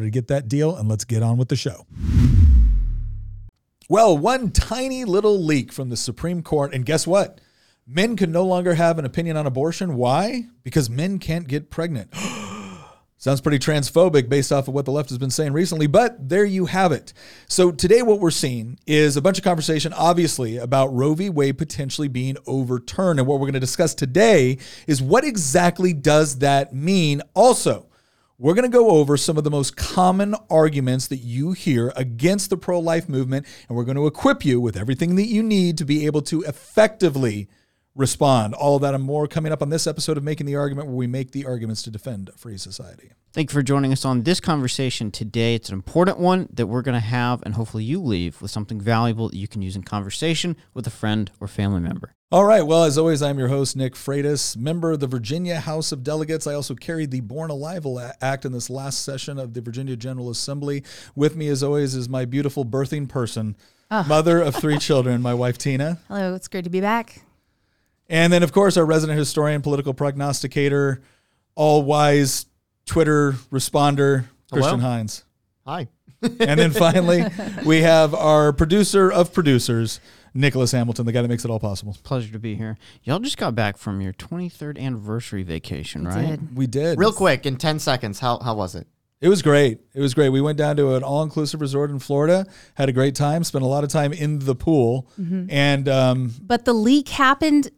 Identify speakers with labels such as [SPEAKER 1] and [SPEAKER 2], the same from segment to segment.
[SPEAKER 1] to get that deal, and let's get on with the show. Well, one tiny little leak from the Supreme Court, and guess what? Men can no longer have an opinion on abortion. Why? Because men can't get pregnant. Sounds pretty transphobic based off of what the left has been saying recently, but there you have it. So, today, what we're seeing is a bunch of conversation, obviously, about Roe v. Wade potentially being overturned. And what we're going to discuss today is what exactly does that mean? Also, we're going to go over some of the most common arguments that you hear against the pro life movement, and we're going to equip you with everything that you need to be able to effectively respond. All of that and more coming up on this episode of Making the Argument, where we make the arguments to defend a free society.
[SPEAKER 2] Thank you for joining us on this conversation today. It's an important one that we're going to have, and hopefully, you leave with something valuable that you can use in conversation with a friend or family member.
[SPEAKER 1] All right. Well, as always, I'm your host, Nick Freitas, member of the Virginia House of Delegates. I also carried the Born Alive Act in this last session of the Virginia General Assembly. With me, as always, is my beautiful birthing person, oh. mother of three children, my wife, Tina.
[SPEAKER 3] Hello. It's great to be back.
[SPEAKER 1] And then, of course, our resident historian, political prognosticator, all wise Twitter responder, Christian Hello? Hines.
[SPEAKER 4] Hi.
[SPEAKER 1] and then finally, we have our producer of producers, Nicholas Hamilton, the guy that makes it all possible.
[SPEAKER 2] Pleasure to be here. Y'all just got back from your 23rd anniversary vacation, right?
[SPEAKER 3] Did.
[SPEAKER 1] We did.
[SPEAKER 4] Real quick, in 10 seconds, how, how was it?
[SPEAKER 1] It was great. It was great. We went down to an all inclusive resort in Florida, had a great time, spent a lot of time in the pool. Mm-hmm. And, um,
[SPEAKER 3] but the leak happened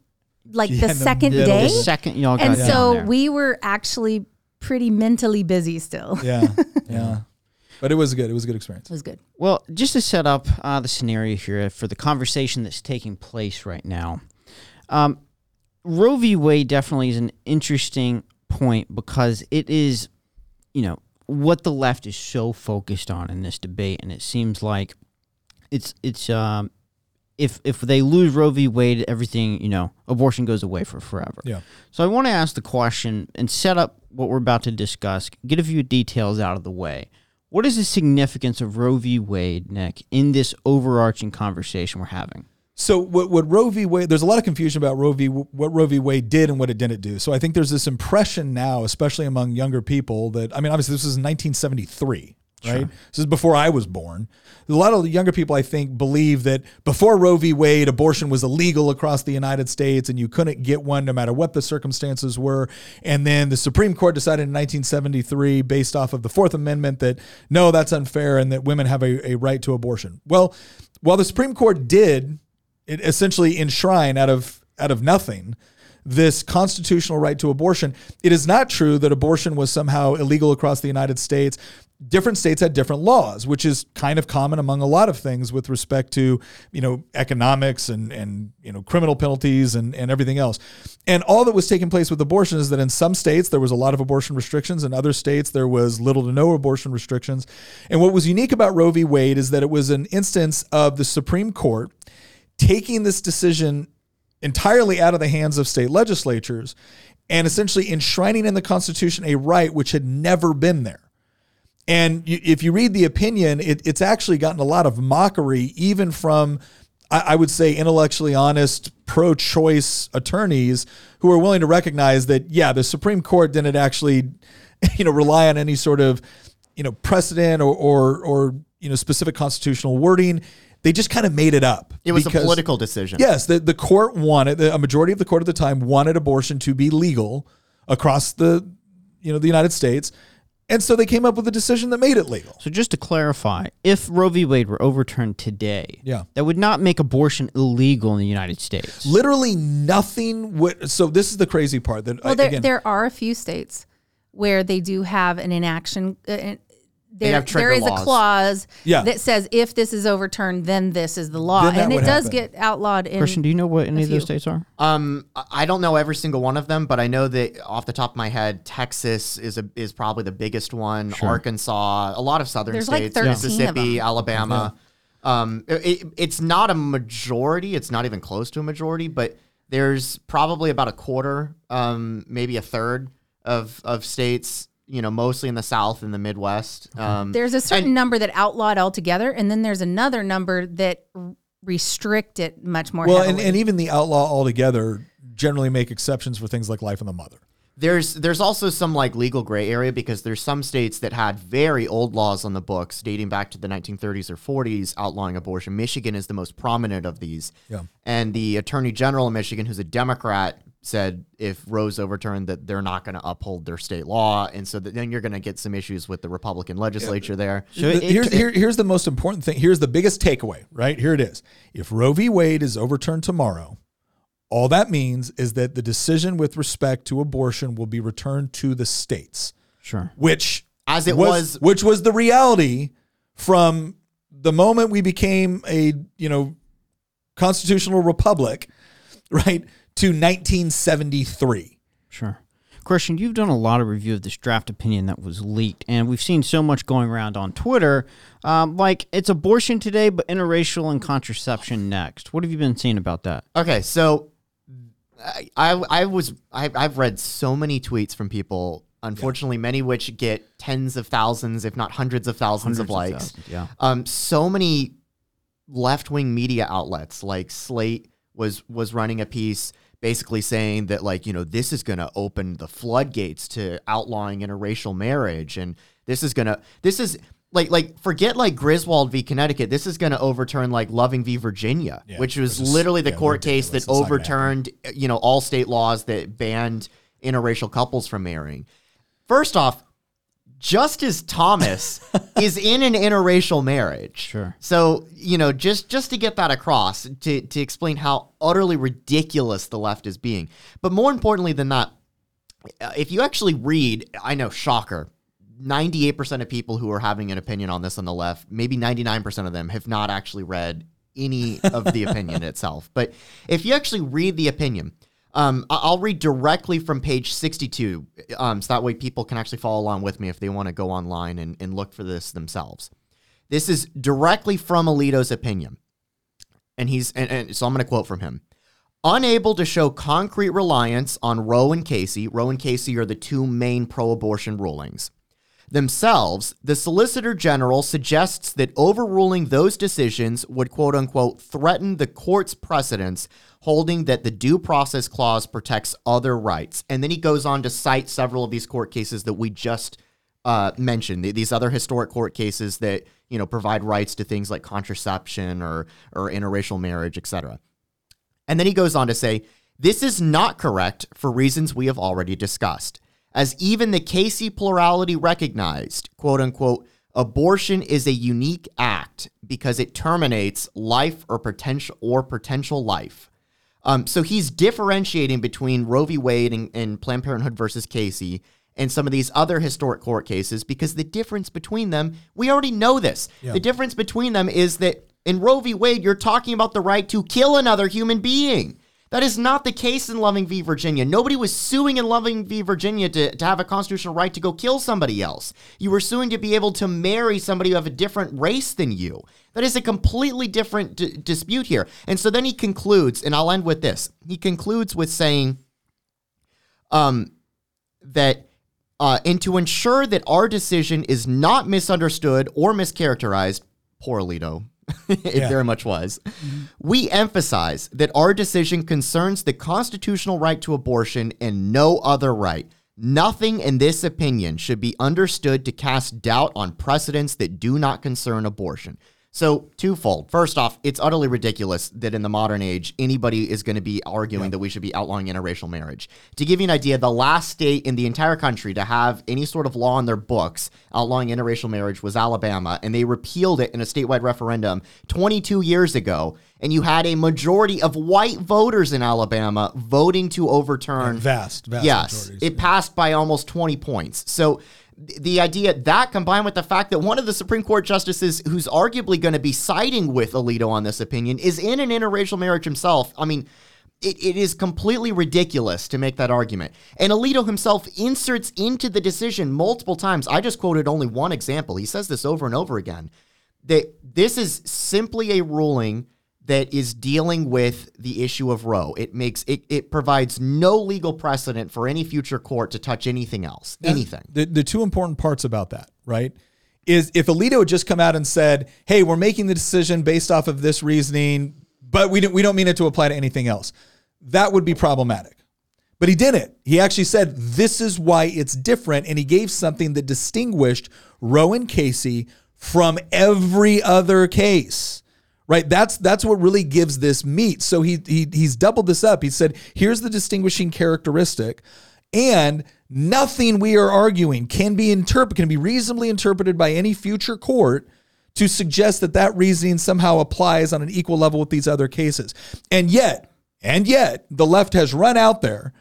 [SPEAKER 3] like yeah, the second the day. The
[SPEAKER 2] second y'all got
[SPEAKER 3] And so we were actually pretty mentally busy still.
[SPEAKER 1] Yeah. Yeah. But it was good. It was a good experience.
[SPEAKER 3] It was good.
[SPEAKER 2] Well, just to set up uh, the scenario here for the conversation that's taking place right now, um, Roe v. Wade definitely is an interesting point because it is, you know, what the left is so focused on in this debate, and it seems like it's it's um, if if they lose Roe v. Wade, everything you know, abortion goes away for forever.
[SPEAKER 1] Yeah.
[SPEAKER 2] So I want to ask the question and set up what we're about to discuss. Get a few details out of the way. What is the significance of Roe v. Wade, Nick, in this overarching conversation we're having?
[SPEAKER 1] So what, what Roe v. Wade, there's a lot of confusion about Roe v. what Roe v. Wade did and what it didn't do. So I think there's this impression now, especially among younger people, that I mean, obviously this was 1973, right? Sure. This is before I was born. A lot of younger people, I think, believe that before Roe v. Wade, abortion was illegal across the United States and you couldn't get one no matter what the circumstances were. And then the Supreme Court decided in 1973, based off of the Fourth Amendment, that no, that's unfair and that women have a, a right to abortion. Well, while the Supreme Court did it essentially enshrine out of out of nothing this constitutional right to abortion. It is not true that abortion was somehow illegal across the United States different states had different laws, which is kind of common among a lot of things with respect to, you know, economics and and you know criminal penalties and, and everything else. And all that was taking place with abortion is that in some states there was a lot of abortion restrictions, in other states there was little to no abortion restrictions. And what was unique about Roe v. Wade is that it was an instance of the Supreme Court taking this decision entirely out of the hands of state legislatures and essentially enshrining in the Constitution a right which had never been there. And you, if you read the opinion, it, it's actually gotten a lot of mockery, even from, I, I would say, intellectually honest pro choice attorneys who are willing to recognize that, yeah, the Supreme Court didn't actually, you know, rely on any sort of, you know, precedent or, or, or you know, specific constitutional wording. They just kind of made it up.
[SPEAKER 4] It was because, a political decision.
[SPEAKER 1] Yes, the, the court wanted, a majority of the court at the time wanted abortion to be legal across the, you know, the United States And so they came up with a decision that made it legal.
[SPEAKER 2] So just to clarify, if Roe v. Wade were overturned today,
[SPEAKER 1] Yeah.
[SPEAKER 2] that would not make abortion illegal in the United States.
[SPEAKER 1] Literally nothing would. So this is the crazy part that
[SPEAKER 3] Well,
[SPEAKER 1] I-
[SPEAKER 3] there,
[SPEAKER 1] again,
[SPEAKER 3] there are a few states where they do have an inaction. Uh, uh, there,
[SPEAKER 4] have
[SPEAKER 3] there is
[SPEAKER 4] laws.
[SPEAKER 3] a clause
[SPEAKER 1] Yeah.
[SPEAKER 3] that says if this is overturned, then this is the law, and it does
[SPEAKER 1] happen.
[SPEAKER 3] get outlawed in.
[SPEAKER 2] Christian, do you know what any of those states are?
[SPEAKER 4] Um, I- I don't know every single one of them, but I know that off the top of my head, Texas is a, is probably the biggest one. Arkansas, a lot of southern
[SPEAKER 3] There's
[SPEAKER 4] states,
[SPEAKER 3] 13 of
[SPEAKER 4] Mississippi,
[SPEAKER 3] them.
[SPEAKER 4] Alabama. Um, it, it's not a majority. It's not even close to a majority, but there's probably about a quarter, um, maybe a third of of states. You know, mostly in the South and the Midwest. Um,
[SPEAKER 3] There's a certain number that outlawed altogether, and then there's another number that r- restrict it much more
[SPEAKER 1] well, and, and even the outlaw altogether generally make exceptions for things like life and the mother.
[SPEAKER 4] There's there's also some like legal gray area because there's some states that had very old laws on the books dating back to the 1930s or 40s outlawing abortion. Michigan is the most prominent of these.
[SPEAKER 1] Yeah.
[SPEAKER 4] And the attorney general in Michigan, who's a Democrat, said if Roe's overturned that they're not going to uphold their state law, and so that then you're going to get some issues with the Republican legislature there.
[SPEAKER 2] So
[SPEAKER 1] The-
[SPEAKER 2] it-
[SPEAKER 1] here's,
[SPEAKER 2] it-
[SPEAKER 1] here, here's the most important thing. Here's the biggest takeaway, right? Here it is. If Roe v. Wade is overturned tomorrow, all that means is that the decision with respect to abortion will be returned to the states,
[SPEAKER 2] Sure.
[SPEAKER 1] which
[SPEAKER 4] As it was-
[SPEAKER 1] which was the reality from the moment we became a you know constitutional republic, right, to 1973.
[SPEAKER 2] Sure. Christian, you've done a lot of review of this draft opinion that was leaked, and we've seen so much going around on Twitter. Um, like, it's abortion today, but interracial and contraception next. What have you been seeing about that?
[SPEAKER 4] Okay, so I I, I was I, I've read so many tweets from people. Unfortunately, many which get tens of thousands, if not hundreds of thousands of
[SPEAKER 2] Hundreds of
[SPEAKER 4] likes.
[SPEAKER 2] thousands, yeah.
[SPEAKER 4] Um, so many left wing media outlets like Slate was was running a piece basically saying that like you know this is going to open the floodgates to outlawing interracial marriage and this is going to this is like like forget like Griswold v. Connecticut. This is going to overturn like Loving v. Virginia
[SPEAKER 1] Yeah,
[SPEAKER 4] which was literally the
[SPEAKER 1] yeah,
[SPEAKER 4] court case that
[SPEAKER 1] It's not gonna happen.
[SPEAKER 4] overturned you know all state laws that banned interracial couples from marrying. First off Justice Thomas is in an interracial marriage.
[SPEAKER 2] Sure.
[SPEAKER 4] So, you know, just just to get that across, to to explain how utterly ridiculous the left is being. But more importantly than that, uh, if you actually read, I know, shocker, 98% of people who are having an opinion on this on the left, maybe 99% of them have not actually read any of the opinion itself. But if you actually read the opinion, um, I'll read directly from page 62, um, so that way people can actually follow along with me if they want to go online and, and look for this themselves. This is directly from Alito's opinion. And he's, and, and so I'm going to quote from him. Unable to show concrete reliance on Roe and Casey, Roe and Casey are the two main pro abortion rulings themselves, the Solicitor General suggests that overruling those decisions would quote unquote threaten the court's precedents, holding that the due process clause protects other rights. And then he goes on to cite several of these court cases that we just uh, mentioned, these other historic court cases that you know provide rights to things like contraception or or interracial marriage, etc. And then he goes on to say, this is not correct for reasons we have already discussed. As even the Casey plurality recognized, quote unquote, abortion is a unique act because it terminates life or potential or potential life. Um, so he's differentiating between Roe v. Wade and, and Planned Parenthood versus Casey and some of these other historic court cases because the difference between them, we already know this. The difference between them is that in Roe v. Wade, you're talking about the right to kill another human being. That is not the case in Loving v. Virginia. Nobody was suing in Loving v. Virginia to, to have a constitutional right to go kill somebody else. You were suing to be able to marry somebody of a different race than you. That is a completely different d- dispute here. And so then he concludes, and I'll end with this. He concludes with saying um, that uh, and to ensure that our decision is not misunderstood or mischaracterized, poor Alito, it
[SPEAKER 1] Yeah.
[SPEAKER 4] very much was, mm-hmm. we emphasize that our decision concerns the constitutional right to abortion and no other right. Nothing in this opinion should be understood to cast doubt on precedents that do not concern abortion. So, twofold. First off, it's utterly ridiculous that in the modern age, anybody is going to be arguing that we should be outlawing interracial marriage. To give you an idea, the last state in the entire country to have any sort of law in their books outlawing interracial marriage was Alabama, and they repealed it in a statewide referendum 22 years ago. And you had a majority of white voters in Alabama voting to overturn.
[SPEAKER 1] Vast, vast
[SPEAKER 4] yes, it passed by almost 20 points. So the idea that combined with the fact that one of the Supreme Court justices who's arguably going to be siding with Alito on this opinion is in an interracial marriage himself. I mean, it, it is completely ridiculous to make that argument. And Alito himself inserts into the decision multiple times. I just quoted only one example. He says this over and over again that this is simply a ruling that is dealing with the issue of Roe. It makes it it provides no legal precedent for any future court to touch anything else. Anything.
[SPEAKER 1] The, the two important parts about that, right, is if Alito had just come out and said, "Hey, we're making the decision based off of this reasoning, but we don't we don't mean it to apply to anything else," that would be problematic. But he didn't. He actually said, "This is why it's different," and he gave something that distinguished Roe and Casey from every other case. Right, that's that's what really gives this meat. So he he he's doubled this up. He said, "Here's the distinguishing characteristic." And nothing we are arguing can be interpret can be reasonably interpreted by any future court to suggest that that reasoning somehow applies on an equal level with these other cases. And yet, and yet, the left has run out there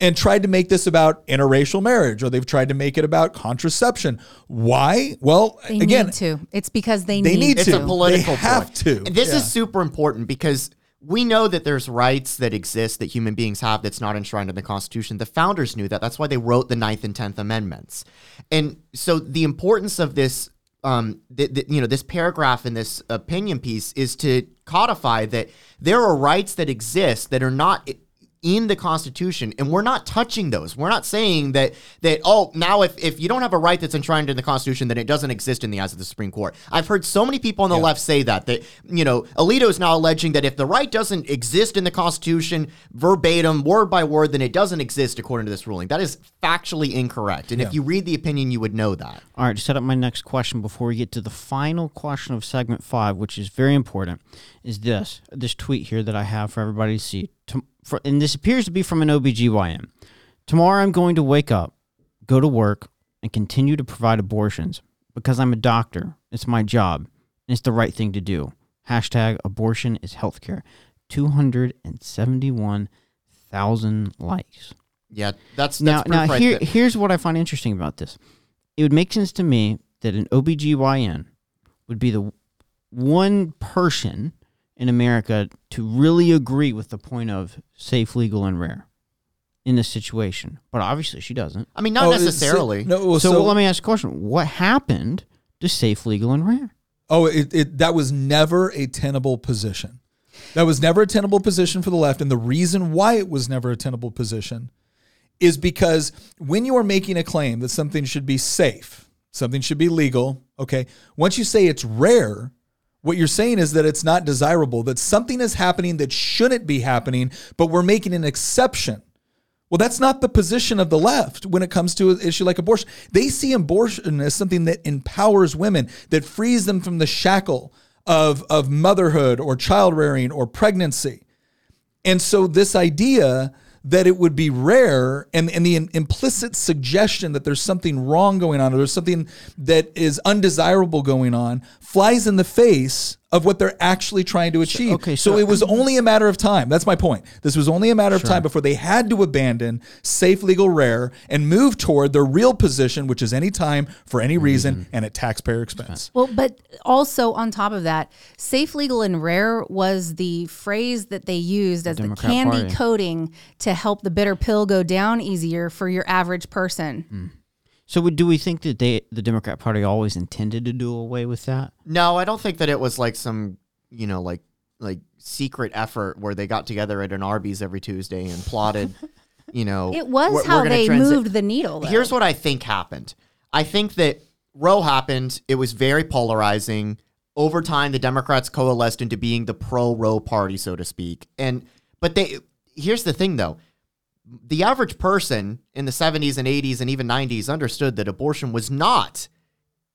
[SPEAKER 1] and tried to make this about interracial marriage or they've tried to make it about contraception. Why? Well,
[SPEAKER 3] They
[SPEAKER 1] again,
[SPEAKER 3] need to. It's because they,
[SPEAKER 1] they need
[SPEAKER 3] need,
[SPEAKER 4] It's
[SPEAKER 1] to.
[SPEAKER 4] a political
[SPEAKER 1] They have
[SPEAKER 4] point.
[SPEAKER 1] to.
[SPEAKER 4] And this
[SPEAKER 1] Yeah.
[SPEAKER 4] is super important because we know that there's rights that exist that human beings have that's not enshrined in the Constitution. The founders knew that. That's why they wrote the Ninth and Tenth Amendments. And so the importance of this, um, th- th- you know, this paragraph in this opinion piece is to codify that there are rights that exist that are not i- in the Constitution, and we're not touching those. We're not saying that that oh now if, if you don't have a right that's enshrined in the Constitution, then it doesn't exist in the eyes of the Supreme Court. I've heard so many people on the left say that that you know Alito is now alleging that if the right doesn't exist in the Constitution verbatim, word by word, then it doesn't exist according to this ruling. That is factually incorrect. And if you read the opinion, you would know that.
[SPEAKER 2] All right, to set up my next question before we get to the final question of segment five, which is very important, is this this tweet here that I have for everybody to see. To, for, and this appears to be from an OBGYN. Tomorrow I'm going to wake up, go to work, and continue to provide abortions because I'm a doctor. It's my job, and it's the right thing to do. Hashtag abortion is healthcare. 271,000 likes.
[SPEAKER 4] Yeah, that's, that's
[SPEAKER 2] Now, now
[SPEAKER 4] right
[SPEAKER 2] here,
[SPEAKER 4] there.
[SPEAKER 2] here's what I find interesting about this. It would make sense to me that an OBGYN would be the one person in America to really agree with the point of safe, legal, and rare in this situation. But obviously she doesn't.
[SPEAKER 4] I mean, not
[SPEAKER 1] Oh, it's-
[SPEAKER 4] necessarily.
[SPEAKER 1] No, well,
[SPEAKER 2] so,
[SPEAKER 1] so,
[SPEAKER 2] let me ask a question. What happened to safe, legal, and rare?
[SPEAKER 1] Oh, it, it that was never a tenable position. That was never a tenable position for the left, and the reason why it was never a tenable position is because when you are making a claim that something should be safe, something should be legal, okay, once you say it's rare, what you're saying is that it's not desirable, that something is happening that shouldn't be happening, but we're making an exception. Well, that's not the position of the left when it comes to an issue like abortion. They see abortion as something that empowers women, that frees them from the shackle of, of motherhood or child rearing or pregnancy. And so, this idea that it would be rare and, and the implicit suggestion that there's something wrong going on or there's something that is undesirable going on flies in the face of what they're actually trying to achieve.
[SPEAKER 2] okay,
[SPEAKER 1] so,
[SPEAKER 2] so-
[SPEAKER 1] it was only a matter of time. That's my point. This was only a matter of time before they had to abandon safe, legal, rare and move toward their real position, which is any time for any mm-hmm. reason and at taxpayer expense.
[SPEAKER 3] Well, but also on top of that, safe, legal, and rare was the phrase that they used as the,
[SPEAKER 2] Democrat
[SPEAKER 3] candy
[SPEAKER 2] Party.
[SPEAKER 3] coating to help the bitter pill go down easier for your average person. Mm.
[SPEAKER 2] So would, do we think that they, the Democrat Party always intended to do away with that?
[SPEAKER 4] No, I don't think that it was like some, you know, like like secret effort where they got together at an Arby's every Tuesday and plotted, you know.
[SPEAKER 3] It was
[SPEAKER 4] we're-
[SPEAKER 3] how
[SPEAKER 4] we're
[SPEAKER 3] they
[SPEAKER 4] transi-
[SPEAKER 3] moved the needle. Though.
[SPEAKER 4] Here's what I think happened. I think that Roe happened. It was very polarizing. Over time, the Democrats coalesced into being the pro-Roe party, so to speak. And but they here's the thing though. The average person in the 70s and 80s and even 90s understood that abortion was not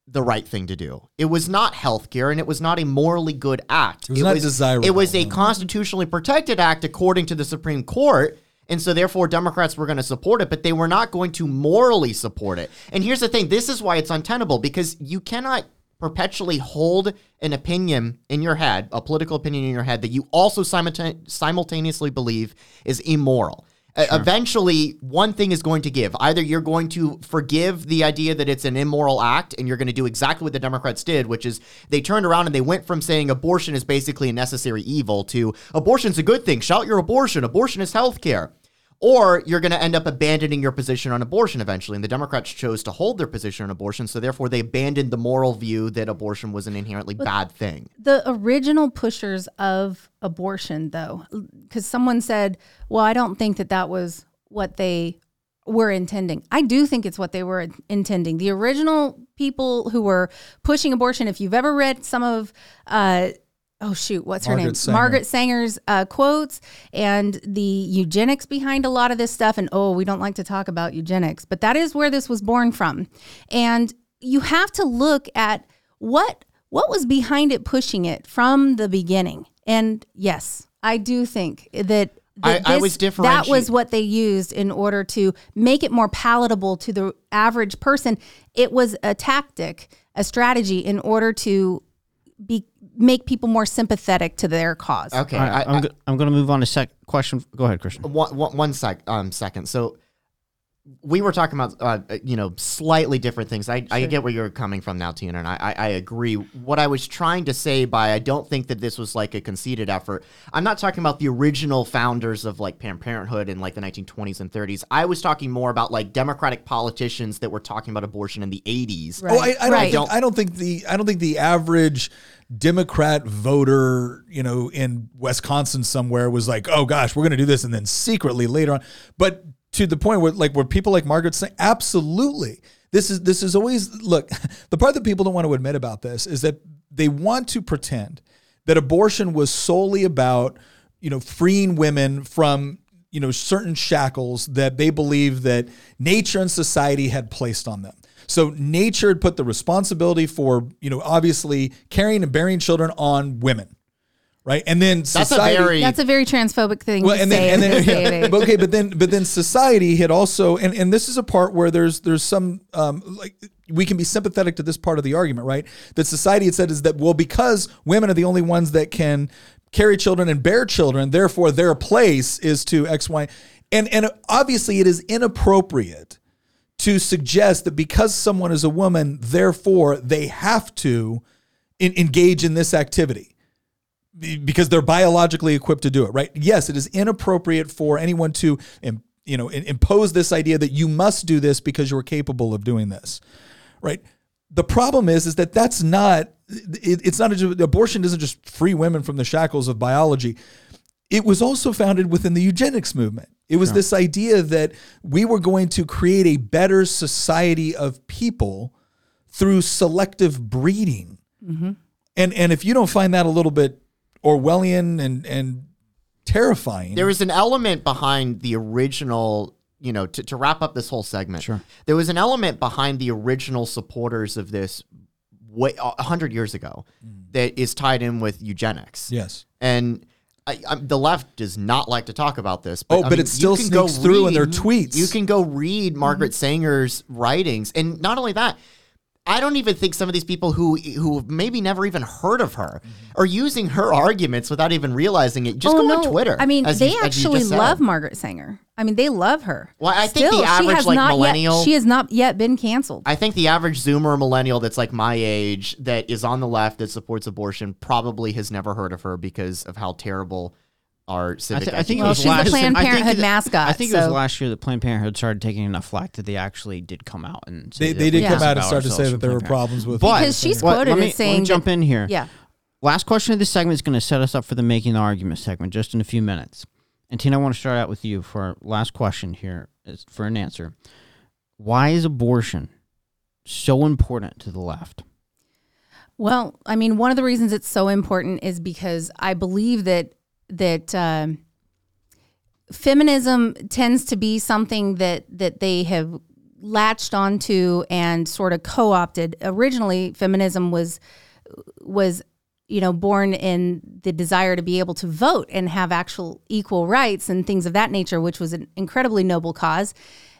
[SPEAKER 4] the right thing to do. It was not healthcare and it was not a morally good act.
[SPEAKER 1] It was not desirable,
[SPEAKER 4] It was a constitutionally protected act according to the Supreme Court. And so therefore Democrats were going to support it, but they were not going to morally support it. And here's the thing, this is why it's untenable because you cannot perpetually hold an opinion in your head, a political opinion in your head that you also simultaneously believe is immoral. Uh, Eventually, one thing is going to give. Either you're going to forgive the idea that it's an immoral act and you're going to do exactly what the Democrats did, which is they turned around and they went from saying abortion is basically a necessary evil to abortion's a good thing. Shout your abortion. Abortion is health care. Or you're going to end up abandoning your position on abortion eventually. And the Democrats chose to hold their position on abortion, so therefore they abandoned the moral view that abortion was an inherently bad thing.
[SPEAKER 3] the original pushers of abortion though because someone said well i don't think that that was what they were intending i do think it's what they were intending the original people who were pushing abortion if you've ever read some of uh oh shoot. What's her name?
[SPEAKER 1] Sanger.
[SPEAKER 3] margaret sanger's uh, quotes and the eugenics behind a lot of this stuff. And oh we don't like to talk about eugenics but that is where this was born from. And you have to look at what what was behind it pushing it from the beginning. And yes i do think that that
[SPEAKER 4] I- I was
[SPEAKER 3] that was what they used in order to make it more palatable to the average person. It was a tactic a strategy in order to be make people more sympathetic to their cause
[SPEAKER 4] Okay,
[SPEAKER 2] All right,
[SPEAKER 4] I-
[SPEAKER 2] I'm, go- I'm going to move on to sec question. Go ahead, Christian.
[SPEAKER 4] one, one, one sec, um, second. So we were talking about, uh, you know, slightly different things. I, I get where you're coming from now, Tina, and I, I, I agree. What I was trying to say by I don't think that this was like a conceited effort. I'm not talking about the original founders of like Planned Parenthood in like the 1920s and 30s. I was talking more about like Democratic politicians that were talking about abortion in the 80s.
[SPEAKER 3] Right.
[SPEAKER 1] Oh, I, I don't
[SPEAKER 3] Right.
[SPEAKER 1] think I don't think the I don't think the average Democrat voter, you know, in Wisconsin somewhere was like, oh gosh, we're going to do this, and then secretly later on. But to the point where, like, where people like Margaret say, absolutely, this is this is always look. The part that people don't want to admit about this is that they want to pretend that abortion was solely about, you know, freeing women from you know certain shackles that they believe that nature and society had placed on them. So nature had put the responsibility for you know obviously carrying and bearing children on women, right? And then
[SPEAKER 4] That's a very
[SPEAKER 3] that's a very transphobic thing
[SPEAKER 1] well,
[SPEAKER 3] to
[SPEAKER 1] and
[SPEAKER 3] say
[SPEAKER 1] then and then
[SPEAKER 3] this day and age.
[SPEAKER 1] but okay, but then but then society had also and and this is a part where there's there's some um like we can be sympathetic to this part of the argument, right? That society had said is that well because women are the only ones that can carry children and bear children, therefore their place is to X Y, and and obviously it is inappropriate to suggest that because someone is a woman, therefore they have to in, engage in this activity because they're biologically equipped to do it, right? Yes, it is inappropriate for anyone to, you know, impose this idea that you must do this because you're capable of doing this, right? The problem is, is that that's not it's not a, abortion doesn't just free women from the shackles of biology. It was also founded within the eugenics movement. It was this idea that we were going to create a better society of people through selective breeding. Mm-hmm. And and if you don't find that a little bit Orwellian and and terrifying,
[SPEAKER 4] there was an element behind the original you know to, to wrap up this whole segment sure. there was an element behind the original supporters of this way a hundred years ago mm. that is tied in with eugenics.
[SPEAKER 1] Yes.
[SPEAKER 4] and I, I, the left does not like to talk about this. But
[SPEAKER 1] Oh,
[SPEAKER 4] I
[SPEAKER 1] but
[SPEAKER 4] mean,
[SPEAKER 1] it still sneaks through in their tweets.
[SPEAKER 4] You can go read Margaret mm-hmm. Sanger's writings, and not only that, I don't even think some of these people who who maybe never even heard of her are using her arguments without even realizing it. Just
[SPEAKER 3] Oh,
[SPEAKER 4] go on. Twitter.
[SPEAKER 3] I mean, they
[SPEAKER 4] you-
[SPEAKER 3] actually love Margaret Sanger. I mean, they love her.
[SPEAKER 4] Well, I think the
[SPEAKER 3] Still, she
[SPEAKER 4] average,
[SPEAKER 3] has
[SPEAKER 4] like,
[SPEAKER 3] not
[SPEAKER 4] millennial-
[SPEAKER 3] Yet, she has not yet been canceled.
[SPEAKER 4] I think the average Zoomer millennial that's like my age that is on the left that supports abortion probably has never heard of her because of how terrible our
[SPEAKER 2] I,
[SPEAKER 4] civic.
[SPEAKER 2] thi- I think it
[SPEAKER 3] Well,
[SPEAKER 2] was
[SPEAKER 3] she's the
[SPEAKER 2] last,
[SPEAKER 3] Planned Parenthood
[SPEAKER 2] it-
[SPEAKER 3] mascot,
[SPEAKER 2] I think it was last year that Planned Parenthood started taking enough flack that they actually did come out and say
[SPEAKER 1] They, they did
[SPEAKER 3] Yeah.
[SPEAKER 1] come out and start to say that there were problems with.
[SPEAKER 2] But
[SPEAKER 3] Because she's
[SPEAKER 2] What-
[SPEAKER 3] quoted
[SPEAKER 2] let me,
[SPEAKER 3] as
[SPEAKER 2] let me jump
[SPEAKER 3] that-
[SPEAKER 2] in here.
[SPEAKER 3] Yeah.
[SPEAKER 2] Last question of this segment is going to set us up for the making the argument segment just in a few minutes. And Tina, I want to start out with you for our last question here is for an answer. Why is abortion so important to the left?
[SPEAKER 3] Well, I mean, one of the reasons it's so important is because I believe that that um, feminism tends to be something that that they have latched onto and sort of co-opted. Originally, feminism was was you know born in the desire to be able to vote and have actual equal rights and things of that nature, which was an incredibly noble cause.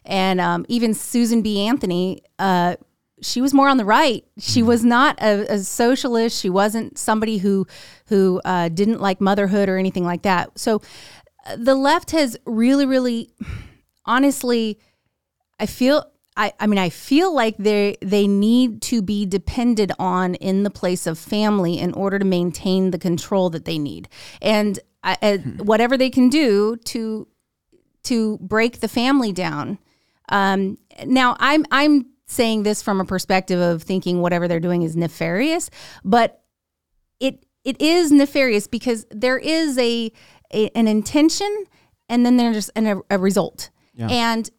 [SPEAKER 3] And um, even Susan B. Anthony, uh, she was more on the right. She was not a, a socialist. She wasn't somebody who who uh, didn't like motherhood or anything like that. So uh, the left has really, really, honestly, I feel. I, I mean, I feel like they they need to be depended on in the place of family in order to maintain the control that they need, and I, uh, whatever they can do to to break the family down. Um, now, I'm I'm saying this from a perspective of thinking whatever they're doing is nefarious, but it it is nefarious because there is a, a an intention and then there's an, a, a result.
[SPEAKER 2] Yeah.
[SPEAKER 3] And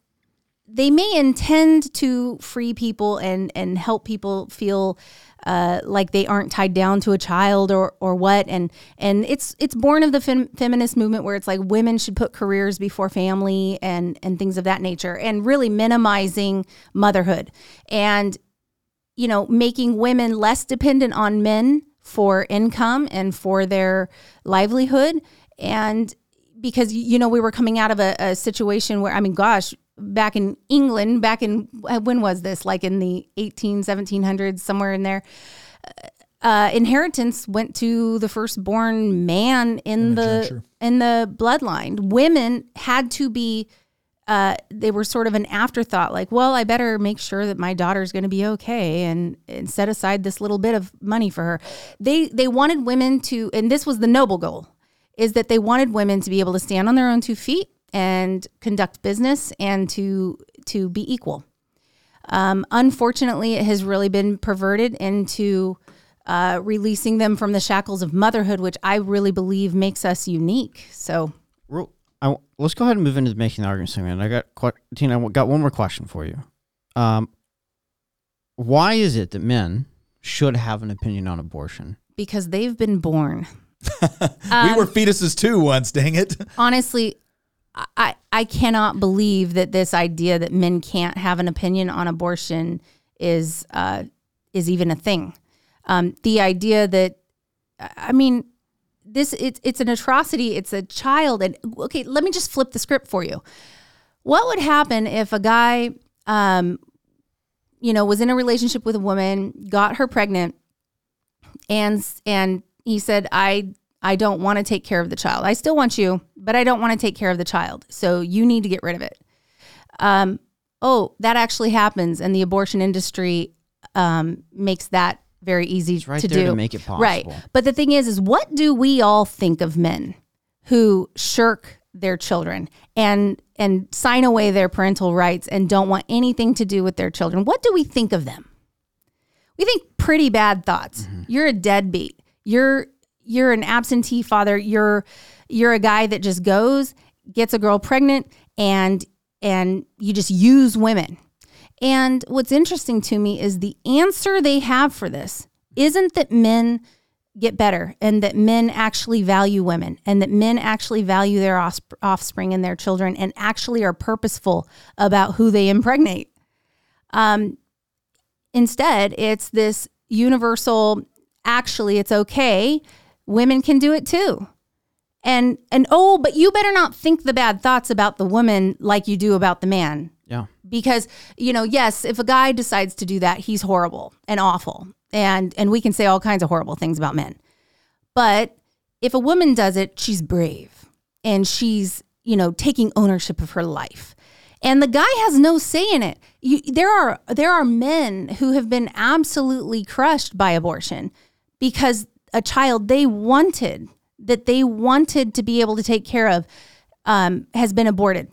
[SPEAKER 3] they may intend to free people and and help people feel uh, like they aren't tied down to a child or or what. And and it's it's born of the fem- feminist movement where it's like women should put careers before family and and things of that nature and really minimizing motherhood and you know making women less dependent on men for income and for their livelihood. And because you know we were coming out of a, a situation where i mean gosh back in england back in uh, when was this? Like in the 18 1700s somewhere in there. Uh, inheritance went to the firstborn man in the in the bloodline. Women had to be uh, they were sort of an afterthought like well i better make sure that my daughter's going to be okay and, and set aside this little bit of money for her. They they wanted women to and this was the noble goal is that they wanted women to be able to stand on their own two feet and conduct business and to to be equal. Um, unfortunately, it has really been perverted into uh, releasing them from the shackles of motherhood, which I really believe makes us unique. So,
[SPEAKER 2] Real- I, let's go ahead and move into the making the argument segment. I got Tina. I got one more question for you. Um, why is it that men should have an opinion on abortion?
[SPEAKER 3] because they've been born,
[SPEAKER 1] we were fetuses too once, dang it.
[SPEAKER 3] honestly, I I cannot believe that this idea that men can't have an opinion on abortion is uh, is even a thing. Um, the idea that I mean, this it's it's an atrocity. It's a child, and okay, let me just flip the script for you. What would happen if a guy, um, you know, was in a relationship with a woman, got her pregnant, and and he said, "I I don't want to take care of the child. I still want you, but I don't want to take care of the child. So you need to get rid of it." Um, oh, that actually happens, and the abortion industry um, makes that very easy
[SPEAKER 2] right
[SPEAKER 3] to
[SPEAKER 2] there
[SPEAKER 3] do.
[SPEAKER 2] to make it possible.
[SPEAKER 3] Right. But the thing is, is what do we all think of men who shirk their children and and sign away their parental rights and don't want anything to do with their children? What do we think of them? We think pretty bad thoughts. You're a deadbeat. You're you're an absentee father. You're you're a guy that just goes, gets a girl pregnant, and and you just use women. And what's interesting to me is the answer they have for this isn't that men get better and that men actually value women and that men actually value their offspring and their children and actually are purposeful about who they impregnate. Um, instead, it's this universal, actually, it's okay. Women can do it too. And and oh, but you better not think the bad thoughts about the woman like you do about the man.
[SPEAKER 2] Yeah.
[SPEAKER 3] because you know yes if a guy decides to do that he's horrible and awful. And and we can say all kinds of horrible things about men. But if a woman does it she's brave. And she's you know taking ownership of her life. And the guy has no say in it. You, there are there are men who have been absolutely crushed by abortion because a child they wanted that they wanted to be able to take care of um, has been aborted.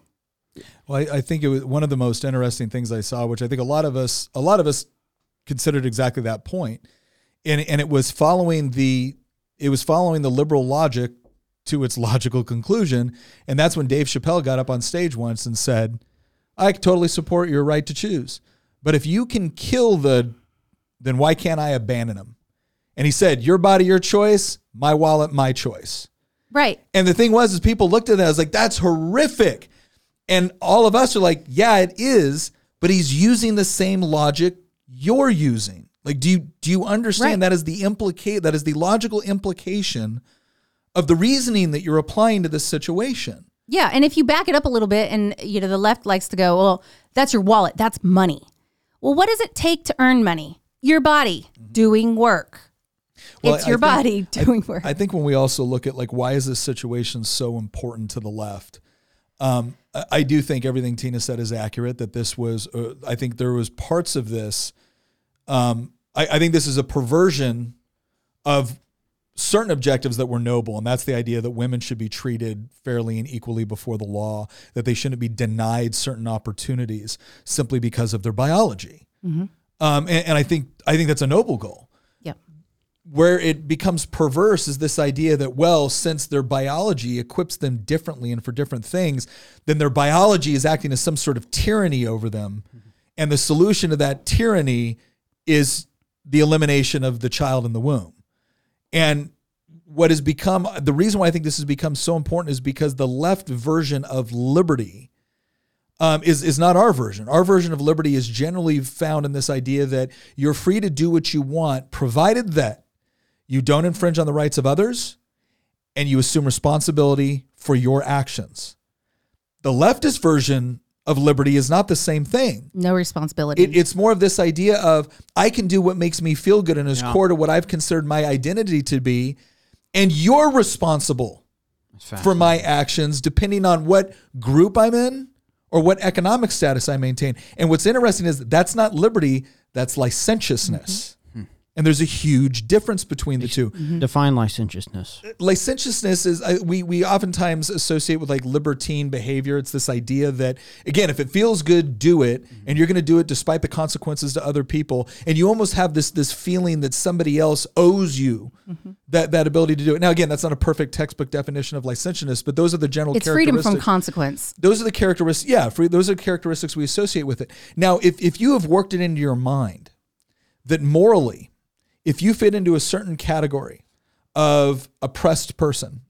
[SPEAKER 1] Well, I, I think it was one of the most interesting things I saw, which I think a lot of us, a lot of us, considered exactly that point, and and it was following the, it was following the liberal logic to its logical conclusion, and that's when Dave Chappelle got up on stage once and said, "I totally support your right to choose, but if you can kill the, then why can't I abandon him?" And he said, "Your body, your choice. My wallet, my choice."
[SPEAKER 3] right
[SPEAKER 1] And the thing was, is people looked at that, I was like, that's horrific. And all of us are like, yeah, it is. but he's using the same logic you're using. Like, do you do you understand
[SPEAKER 3] Right.
[SPEAKER 1] that is the implicate that is the logical implication of the reasoning that you're applying to this situation?
[SPEAKER 3] Yeah, and if you back it up a little bit, and you know the left likes to go, well, that's your wallet, that's money. Well, what does it take to earn money? Your body mm-hmm. doing work.
[SPEAKER 1] Mm-hmm. Well,
[SPEAKER 3] it's
[SPEAKER 1] I
[SPEAKER 3] your
[SPEAKER 1] think-
[SPEAKER 3] body doing work.
[SPEAKER 1] I think when we also look at like why is this situation so important to the left, um, I, I do think everything Tina said is accurate. That this was, uh, I think there was parts of this. Um, I, I think this is a perversion of certain objectives that were noble, and that's the idea that women should be treated fairly and equally before the law, that they shouldn't be denied certain opportunities simply because of their biology. Um, and, and I think I think that's a noble goal. Where it becomes perverse is this idea that well since their biology equips them differently and for different things then their biology is acting as some sort of tyranny over them. And the solution to that tyranny is the elimination of the child in the womb. And what has become the reason why i think this has become so important is because the left version of liberty um, is is not our version. Our version of liberty is generally found in this idea that you're free to do what you want, provided that you don't infringe on the rights of others, and you assume responsibility for your actions. The leftist version of liberty is not the same thing.
[SPEAKER 3] No responsibility.
[SPEAKER 1] It, it's more of this idea of I can do what makes me feel good and is
[SPEAKER 2] Yeah.
[SPEAKER 1] core to what I've considered my identity to be, and you're responsible for my actions depending on what group I'm in or what economic status I maintain. And what's interesting is that that's not liberty, that's licentiousness. Mm-hmm. And there's a huge difference between the two. Mm-hmm.
[SPEAKER 2] Define licentiousness.
[SPEAKER 1] Uh, licentiousness is I, we we oftentimes associate with like libertine behavior. It's this idea that again, if it feels good, do it, mm-hmm. and you're going to do it despite the consequences to other people. And you almost have this this feeling that somebody else owes you mm-hmm. that that ability to do it. Now, again, that's not a perfect textbook definition of licentiousness, but those are the general
[SPEAKER 3] it's freedom from
[SPEAKER 1] characteristics
[SPEAKER 3] consequence.
[SPEAKER 1] those are the characteristics yeah for, those are characteristics we associate with it now if, if you have worked it into your mind that morally if you fit into a certain category of oppressed person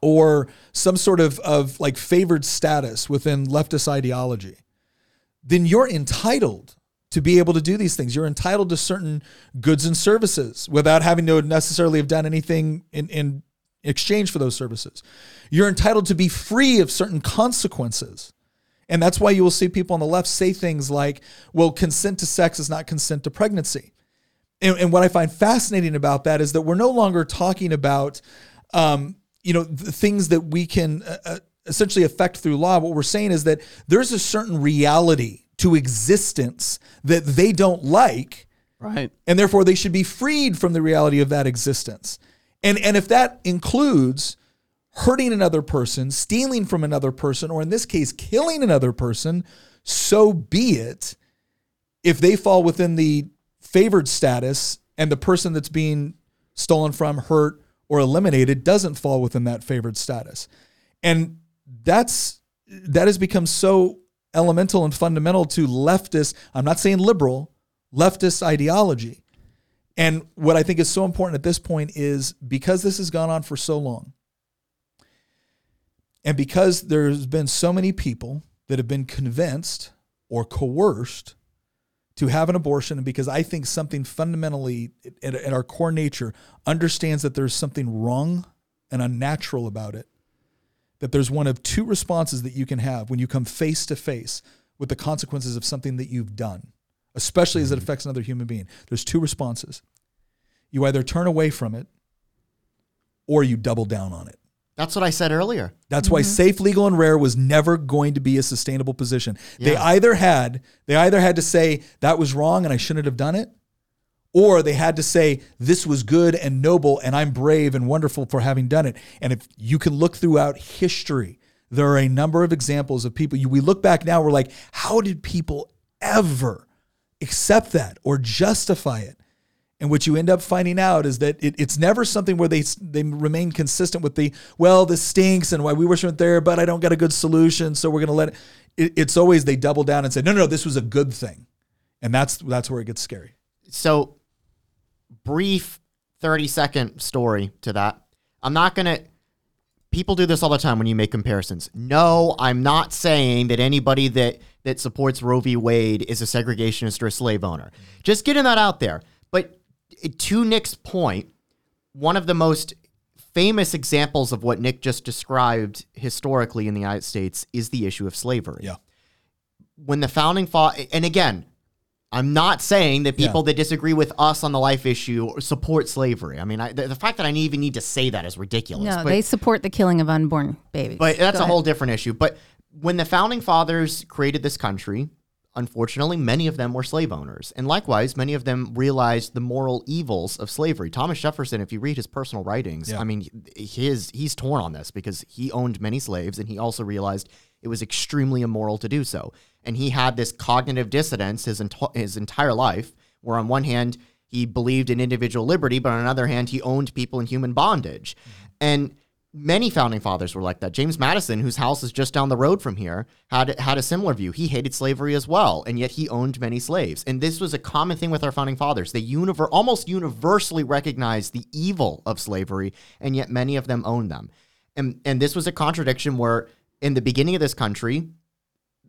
[SPEAKER 1] or some sort of, of like favored status within leftist ideology then you're entitled to be able to do these things. You're entitled to certain goods and services without having to necessarily have done anything in, in exchange for those services. You're entitled to be free of certain consequences. And that's why you will see people on the left say things like, well, consent to sex is not consent to pregnancy. And, and what I find fascinating about that is that we're no longer talking about, um, you know, the things that we can uh, uh, essentially affect through law. What we're saying is that there's a certain reality to existence that they don't like,
[SPEAKER 2] Right.
[SPEAKER 1] and therefore they should be freed from the reality of that existence. And and if that includes hurting another person, stealing from another person, or in this case, killing another person, so be it. If they fall within the favored status and the person that's being stolen from, hurt, or eliminated doesn't fall within that favored status. And that's that has become so elemental and fundamental to leftist, I'm not saying liberal, leftist ideology. And what I think is so important at this point is because this has gone on for so long, and because there's been so many people that have been convinced or coerced to have an abortion, because I think something fundamentally at, at our core nature understands that there's something wrong and unnatural about it, that there's one of two responses that you can have when you come face to face with the consequences of something that you've done, especially as it mm-hmm. affects another human being. There's two responses. You either turn away from it or you double down on it.
[SPEAKER 4] That's what I said earlier.
[SPEAKER 1] That's why mm-hmm. safe, legal, and rare was never going to be a sustainable position. They either had they either had to say that was wrong and I shouldn't have done it, or they had to say this was good and noble and I'm brave and wonderful for having done it. And if you can look throughout history, there are a number of examples of people. You, we look back now, we're like, how did people ever accept that or justify it? And what you end up finding out is that it, it's never something where they they remain consistent with the well, this stinks and why we weren't there, but I don't got a good solution, so we're gonna let it. it. It's always they double down and say, no, no, no, this was a good thing, and that's that's where it gets scary.
[SPEAKER 4] So, brief 30 second story to that. I'm not to people do this all the time when you make comparisons. No, I'm not saying that anybody that that supports Roe v. Wade is a segregationist or a slave owner. Just getting that out there. But to Nick's point, one of the most famous examples of what Nick just described historically in the United States is the issue of slavery.
[SPEAKER 1] Yeah.
[SPEAKER 4] When the founding fought, and again, I'm not saying that people
[SPEAKER 1] Yeah.
[SPEAKER 4] that disagree with us on the life issue support slavery. I mean, I, the, the fact that I even need to say that is ridiculous.
[SPEAKER 3] No,
[SPEAKER 4] but,
[SPEAKER 3] they support the killing of unborn babies.
[SPEAKER 4] but that's
[SPEAKER 3] Go
[SPEAKER 4] a whole different issue. But when the founding fathers created this country, unfortunately, many of them were slave owners. And likewise, many of them realized the moral evils of slavery. Thomas Jefferson, if you read his personal writings,
[SPEAKER 1] Yeah.
[SPEAKER 4] I mean, his he's torn on this because he owned many slaves and he also realized it was extremely immoral to do so. And he had this cognitive dissonance his, ent- his entire life, where on one hand, he believed in individual liberty, but on another hand, he owned people in human bondage. Mm-hmm. And many founding fathers were like that. James Madison, whose house is just down the road from here, had had a similar view. He hated slavery as well, and yet he owned many slaves. And this was a common thing with our founding fathers. They univer- almost universally recognized the evil of slavery, and yet many of them owned them. And and this was a contradiction where in the beginning of this country,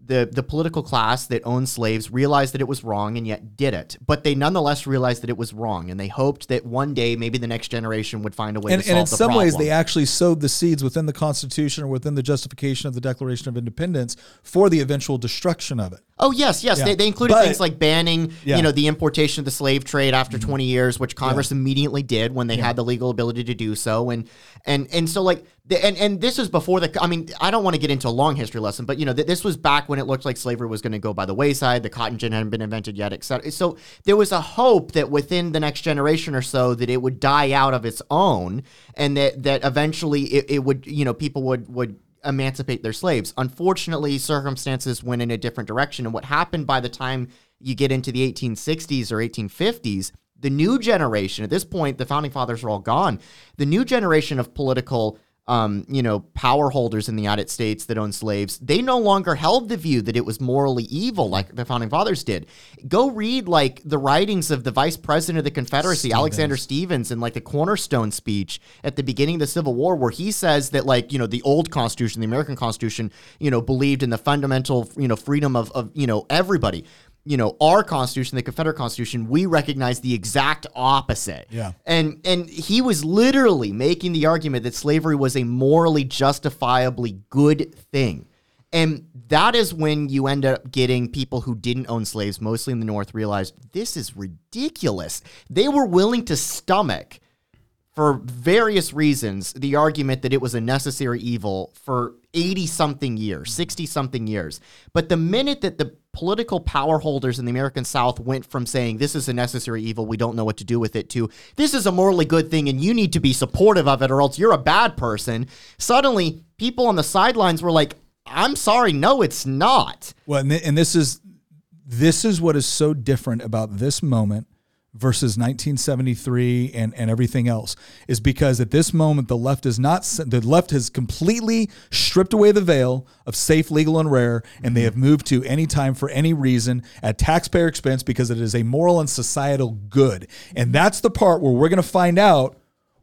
[SPEAKER 4] the the political class that owned slaves realized that it was wrong and yet did it. But they nonetheless realized that it was wrong, and they hoped that one day maybe the next generation would find a way
[SPEAKER 1] and,
[SPEAKER 4] to
[SPEAKER 1] and in
[SPEAKER 4] the
[SPEAKER 1] some ways they actually sowed the seeds within the constitution or within the justification of the declaration of independence for the eventual destruction of it
[SPEAKER 4] Oh yes, yes.
[SPEAKER 1] Yeah.
[SPEAKER 4] They, they included
[SPEAKER 1] But-
[SPEAKER 4] things like banning,
[SPEAKER 1] Yeah. Mm-hmm.
[SPEAKER 4] you know, the importation of the slave trade after 20 years, which Congress immediately did when they had the legal ability to do so, and and and so like, and and this is before the. I mean, I don't want to get into a long history lesson, but you know, th- this was back when it looked like slavery was going to go by the wayside. The cotton gin hadn't been invented yet, etc. So there was a hope that within the next generation or so that it would die out of its own, and that that eventually it, it would, you know, people would would emancipate their slaves. Unfortunately, circumstances went in a different direction. And what happened by the time you get into the 1860s or 1850s, the new generation, at this point, the founding fathers are all gone. The new generation of political um, you know, power holders in the United States that owned slaves, they no longer held the view that it was morally evil like the founding fathers did. Go read like the writings of the vice president of the Confederacy, Alexander Stephens, and like the cornerstone speech at the beginning of the Civil War, where he says that like, you know, the old Constitution, the American Constitution, you know, believed in the fundamental, you know, freedom of, of you know, everybody. You know, our Constitution, the Confederate Constitution, we recognize the exact opposite.
[SPEAKER 1] Yeah.
[SPEAKER 4] And and he was literally making the argument that slavery was a morally justifiably good thing. And that is when you end up getting people who didn't own slaves, mostly in the North, realized this is ridiculous. They were willing to stomach, for various reasons, the argument that it was a necessary evil for 80 something years, 60 something years. But the minute that the political power holders in the American South went from saying this is a necessary evil, we don't know what to do with it, to this is a morally good thing and you need to be supportive of it or else you're a bad person, suddenly people on the sidelines were like, I'm sorry, no, it's not.
[SPEAKER 1] Well, and, th- and this is this is what is so different about this moment versus 1973 and, and everything else is because at this moment the left is not the left has completely stripped away the veil of safe legal and rare and they have moved to any time for any reason at taxpayer expense because it is a moral and societal good and that's the part where we're going to find out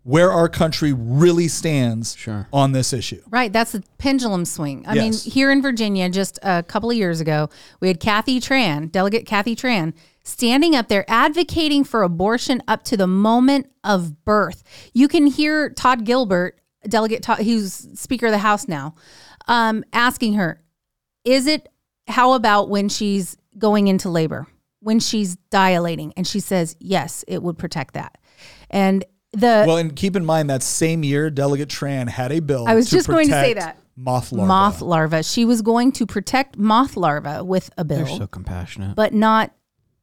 [SPEAKER 1] where our country really stands
[SPEAKER 2] Sure.
[SPEAKER 1] on this issue
[SPEAKER 3] Right, that's a pendulum swing. I
[SPEAKER 1] Yes.
[SPEAKER 3] mean, here in Virginia, just a couple of years ago, we had Kathy Tran, Delegate Kathy Tran, standing up there advocating for abortion up to the moment of birth. You can hear Todd Gilbert, Delegate Todd, who's Speaker of the House now, um, asking her, "Is it how about when she's going into labor, when she's dilating?" And she says, "Yes, it would protect that." And the
[SPEAKER 1] well and keep in mind that same year delegate tran had a bill
[SPEAKER 3] I was
[SPEAKER 1] to
[SPEAKER 3] just going to say that.
[SPEAKER 1] moth larvae.
[SPEAKER 3] moth larva. She was going to protect moth larva with a
[SPEAKER 2] They're
[SPEAKER 3] bill,
[SPEAKER 2] so compassionate.
[SPEAKER 3] but not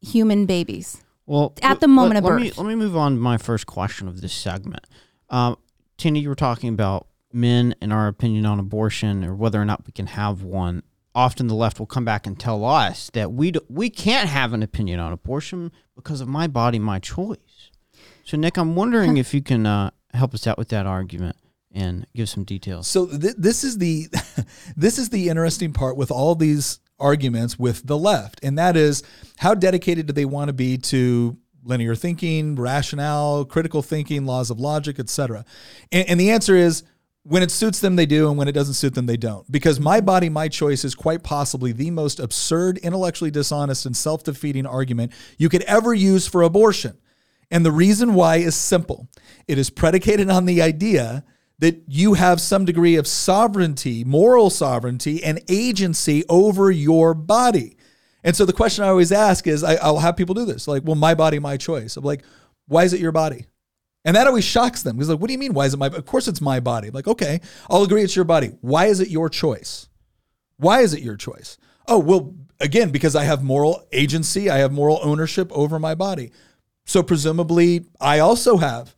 [SPEAKER 3] human babies.
[SPEAKER 2] Well,
[SPEAKER 3] At the
[SPEAKER 2] let-
[SPEAKER 3] moment of
[SPEAKER 2] let Me,
[SPEAKER 3] birth.
[SPEAKER 2] let me move on to my first question of this segment. Um, Tina, you were talking about men and our opinion on abortion or whether or not we can have one. Often the left will come back and tell us that we do, we can't have an opinion on abortion because of my body, my choice. So, Nick, I'm wondering if you can uh, help us out with that argument and give some details.
[SPEAKER 1] So th- this is the this is the interesting part with all these arguments with the left, and that is how dedicated do they want to be to linear thinking, rationale, critical thinking, laws of logic, etc. And, and the answer is When it suits them, they do, and when it doesn't suit them, they don't. Because my body, my choice is quite possibly the most absurd, intellectually dishonest, and self defeating argument you could ever use for abortion. And the reason why is simple it is predicated on the idea that you have some degree of sovereignty, moral sovereignty, and agency over your body. And so the question I always ask is I, will have people do this like, well, my body, my choice. I'm like, why is it your body? And that always shocks them because, like, what do you mean? Why is it my? Of course, it's my body. I'm like, okay, I'll agree it's your body. Why is it your choice? Why is it your choice? Oh, well, again, because I have moral agency, I have moral ownership over my body. So presumably, I also have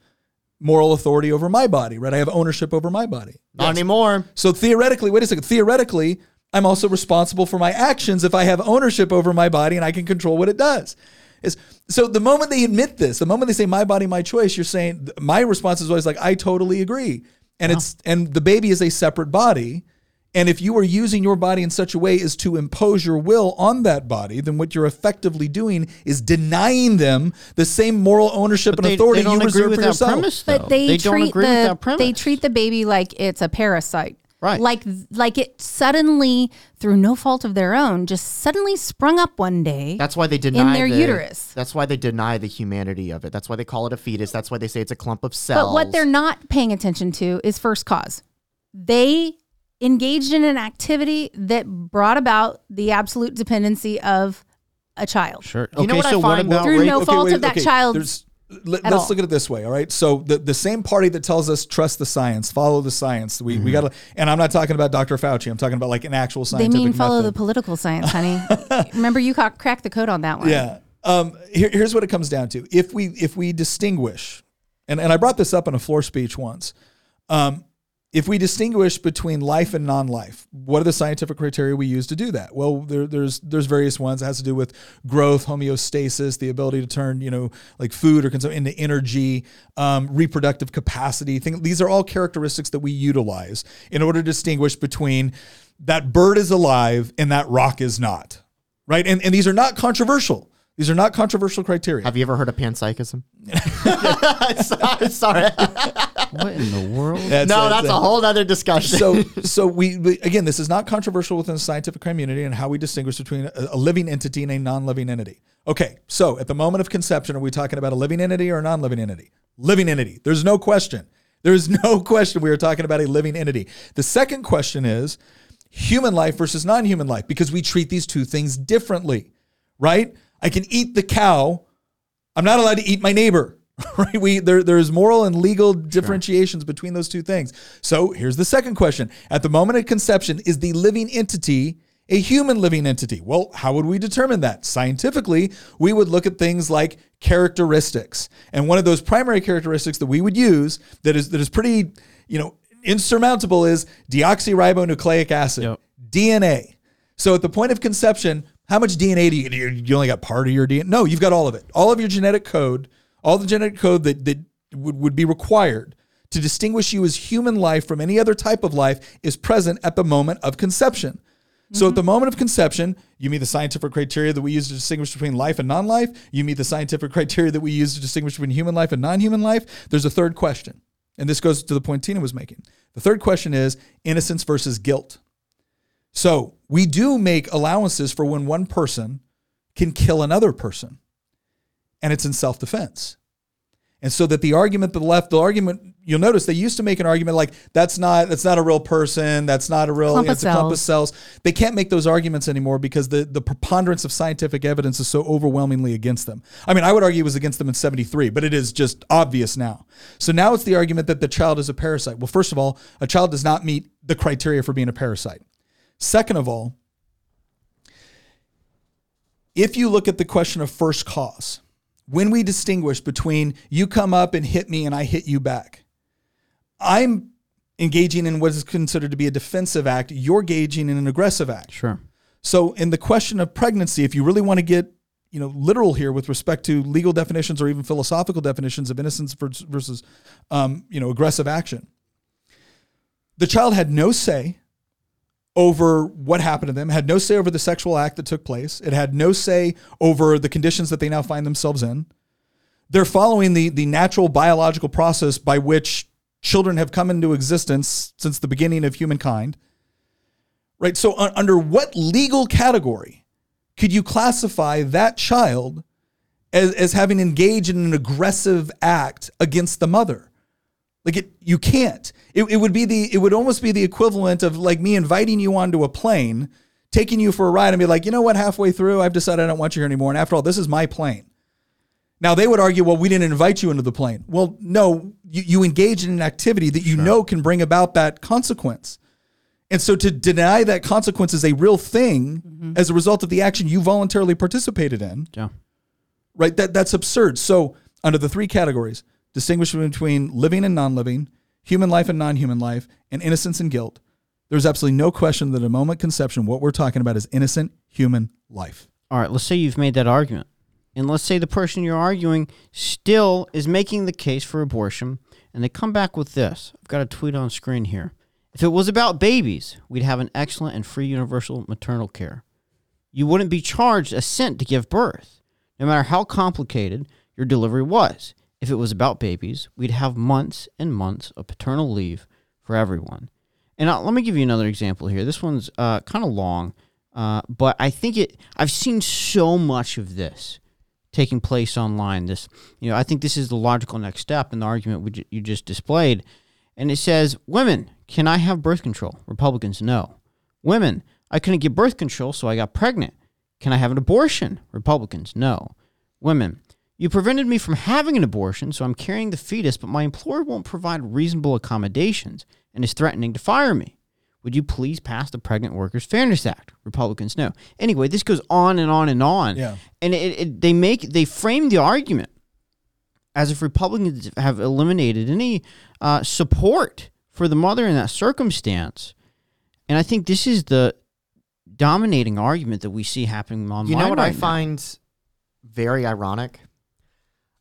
[SPEAKER 1] moral authority over my body, right? I have ownership over my body.
[SPEAKER 4] Not yes. anymore.
[SPEAKER 1] So theoretically, wait a second. Theoretically, I'm also responsible for my actions if I have ownership over my body and I can control what it does. Is so the moment they admit this, the moment they say my body, my choice, you're saying my response is always like I totally agree. And wow. it's and the baby is a separate body. And if you are using your body in such a way as to impose your will on that body, then what you're effectively doing is denying them the same moral ownership
[SPEAKER 2] but
[SPEAKER 1] and
[SPEAKER 2] they,
[SPEAKER 1] authority
[SPEAKER 2] they
[SPEAKER 1] you reserve for yourself.
[SPEAKER 2] Premise,
[SPEAKER 3] but they, they treat the they treat the baby like it's a parasite.
[SPEAKER 2] Right.
[SPEAKER 3] Like like it suddenly, through no fault of their own, just suddenly sprung up one day.
[SPEAKER 4] That's why they deny
[SPEAKER 3] in their
[SPEAKER 4] the,
[SPEAKER 3] uterus.
[SPEAKER 4] That's why they deny the humanity of it. That's why they call it a fetus. That's why they say it's a clump of cells.
[SPEAKER 3] But what they're not paying attention to is first cause. They engaged in an activity that brought about the absolute dependency of a child.
[SPEAKER 2] Sure.
[SPEAKER 4] You know what
[SPEAKER 2] so what
[SPEAKER 4] find?
[SPEAKER 2] about
[SPEAKER 3] Through
[SPEAKER 2] rape?
[SPEAKER 3] no
[SPEAKER 1] Okay,
[SPEAKER 3] fault
[SPEAKER 1] wait,
[SPEAKER 3] of that
[SPEAKER 1] okay,
[SPEAKER 3] child's
[SPEAKER 1] there's- Let, us
[SPEAKER 3] all.
[SPEAKER 1] look at it this way, all right? So the, the same party that tells us trust the science, follow the science. We,
[SPEAKER 2] Mm-hmm.
[SPEAKER 1] we got to, and I'm not talking about Dr. Fauci. I'm talking about like an actual
[SPEAKER 3] They mean follow the political science, honey. Remember, you ca- cracked the code on that one.
[SPEAKER 1] Yeah. Um, here, here's what it comes down to. If we if we distinguish, and, and I brought this up in a floor speech once, um, if we distinguish between life and non-life, what are the scientific criteria we use to do that? Well, there, there's there's various ones. It has to do with growth, homeostasis, the ability to turn you know like food or consume into energy, um, reproductive capacity. Thing, these are all characteristics that we utilize in order to distinguish between that bird is alive and that rock is not, right? And and these are not controversial. These are not controversial criteria.
[SPEAKER 4] Have you ever heard of panpsychism? sorry. sorry.
[SPEAKER 2] What in the world?
[SPEAKER 1] That's
[SPEAKER 4] no,
[SPEAKER 1] it.
[SPEAKER 4] that's a whole other discussion.
[SPEAKER 1] so so we, we again this is not controversial within the scientific community and how we distinguish between a, a living entity and a non-living entity. Okay so at the moment of conception are we talking about a living entity or a non-living entity? Living entity. There's no question. There's no question we are talking about a living entity. The second question is human life versus non-human life because we treat these two things differently right? I can eat the cow. I'm not allowed to eat my neighbor right? We there, there's moral and legal differentiations between those two things. So here's the second question. At the moment of conception is the living entity a human living entity? Well how would we determine that? Scientifically we would look at things like characteristics. And one of those primary characteristics that we would use that is that is pretty you know insurmountable is deoxyribonucleic acid
[SPEAKER 2] Yep.
[SPEAKER 1] dna so at the point of conception, how much DNA do do you you only got part of your DNA? No, you've got all of it. All of your genetic code, all the genetic code that, that would, would be required to distinguish you as human life from any other type of life is present at the moment of conception. So at the mm-hmm. moment of conception, you meet the scientific criteria that we use to distinguish between life and non-life. You meet the scientific criteria that we use to distinguish between human life and non-human life. There's a third question. And this goes to the point Tina was making. The third question is innocence versus guilt. So we do make allowances for when one person can kill another person, and it's in self defense. And so that the argument that the left, the argument you'll notice they used to make an argument like that's not that's not a real person, that's not a real
[SPEAKER 3] Clump
[SPEAKER 1] it's a clump of cells. They can't make those arguments anymore because the the preponderance of scientific evidence is so overwhelmingly against them. I mean, I would argue it was against them in 73, but it is just obvious now. So now it's the argument that the child is a parasite. Well, first of all, a child does not meet the criteria for being a parasite. Second of all, if you look at the question of first cause, when we distinguish between you come up and hit me and I hit you back, I'm engaging in what is considered to be a defensive act, you're engaging in an aggressive act.
[SPEAKER 2] Sure.
[SPEAKER 1] So in the question of pregnancy, if you really want to get you know literal here with respect to legal definitions or even philosophical definitions of innocence versus um, you know aggressive action, the child had no say over what happened to them, had no say over the sexual act that took place. It had no say over the conditions that they now find themselves in. They're following the the natural biological process by which children have come into existence since the beginning of humankind. Right? So, un- under what legal category could you classify that child as, as having engaged in an aggressive act against the mother? Like it, you can't. It, it would be the, it would almost be the equivalent of like me inviting you onto a plane, taking you for a ride, and be like, you know what? Halfway through, I've decided I don't want you here anymore. And after all, this is my plane. Now they would argue, well, we didn't invite you into the plane. Well, no, you, you engage in an activity that you know can bring about that consequence. And so to deny that consequence is a real thing mm-hmm. as a result of the action you voluntarily participated in,
[SPEAKER 2] Yeah.
[SPEAKER 1] right? That that's absurd. So under the three categories, distinguish between living and non-living, human life and non-human life, and innocence and guilt, there's absolutely no question that at a moment conception, what we're talking about is innocent human life.
[SPEAKER 2] All right, let's say you've made that argument. And let's say the person you're arguing still is making the case for abortion, and they come back with this. I've got a tweet on screen here. If it was about babies, we'd have an excellent and free universal maternal care. You wouldn't be charged a cent to give birth, no matter how complicated your delivery was. If it was about babies, we'd have months and months of paternal leave for everyone. And uh, let me give you another example here. This one's uh, kind of long, uh, but I think it. I've seen so much of this taking place online. This, you know, I think this is the logical next step in the argument ju- you just displayed. And it says, "Women, can I have birth control?" Republicans, no. Women, I couldn't get birth control, so I got pregnant. Can I have an abortion? Republicans, no. Women, you prevented me from having an abortion, so I'm carrying the fetus, but my employer won't provide reasonable accommodations and is threatening to fire me. Would you please pass the Pregnant Workers Fairness Act? Republicans, no. Anyway, this goes on and on and on.
[SPEAKER 1] Yeah.
[SPEAKER 2] And it, it, they make they frame the argument as if Republicans have eliminated any uh, support for the mother in that circumstance. And I think this is the dominating argument that we see happening online.
[SPEAKER 4] You know what I
[SPEAKER 2] now.
[SPEAKER 4] find very ironic?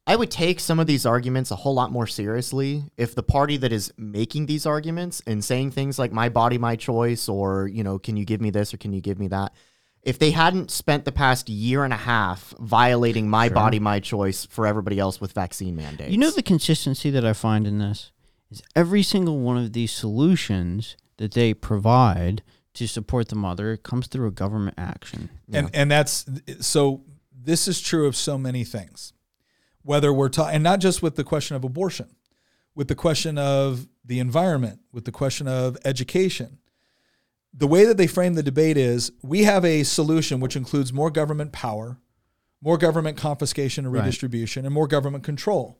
[SPEAKER 4] I would take some of these arguments a whole lot more seriously if the party that is making these arguments and saying things like my body, my choice, or, you know, can you give me this or can you give me that? If they hadn't spent the past year and a half violating my body, my choice for everybody else with vaccine mandates.
[SPEAKER 2] You know the consistency that I find in this is every single one of these solutions that they provide to support the mother comes through a government action.
[SPEAKER 1] And and that's so this is true of so many things. Whether we're talking and not just with the question of abortion, with the question of the environment, with the question of education. The way that they frame the debate is we have a solution which includes more government power, more government confiscation and
[SPEAKER 2] Right.
[SPEAKER 1] redistribution, and more government control.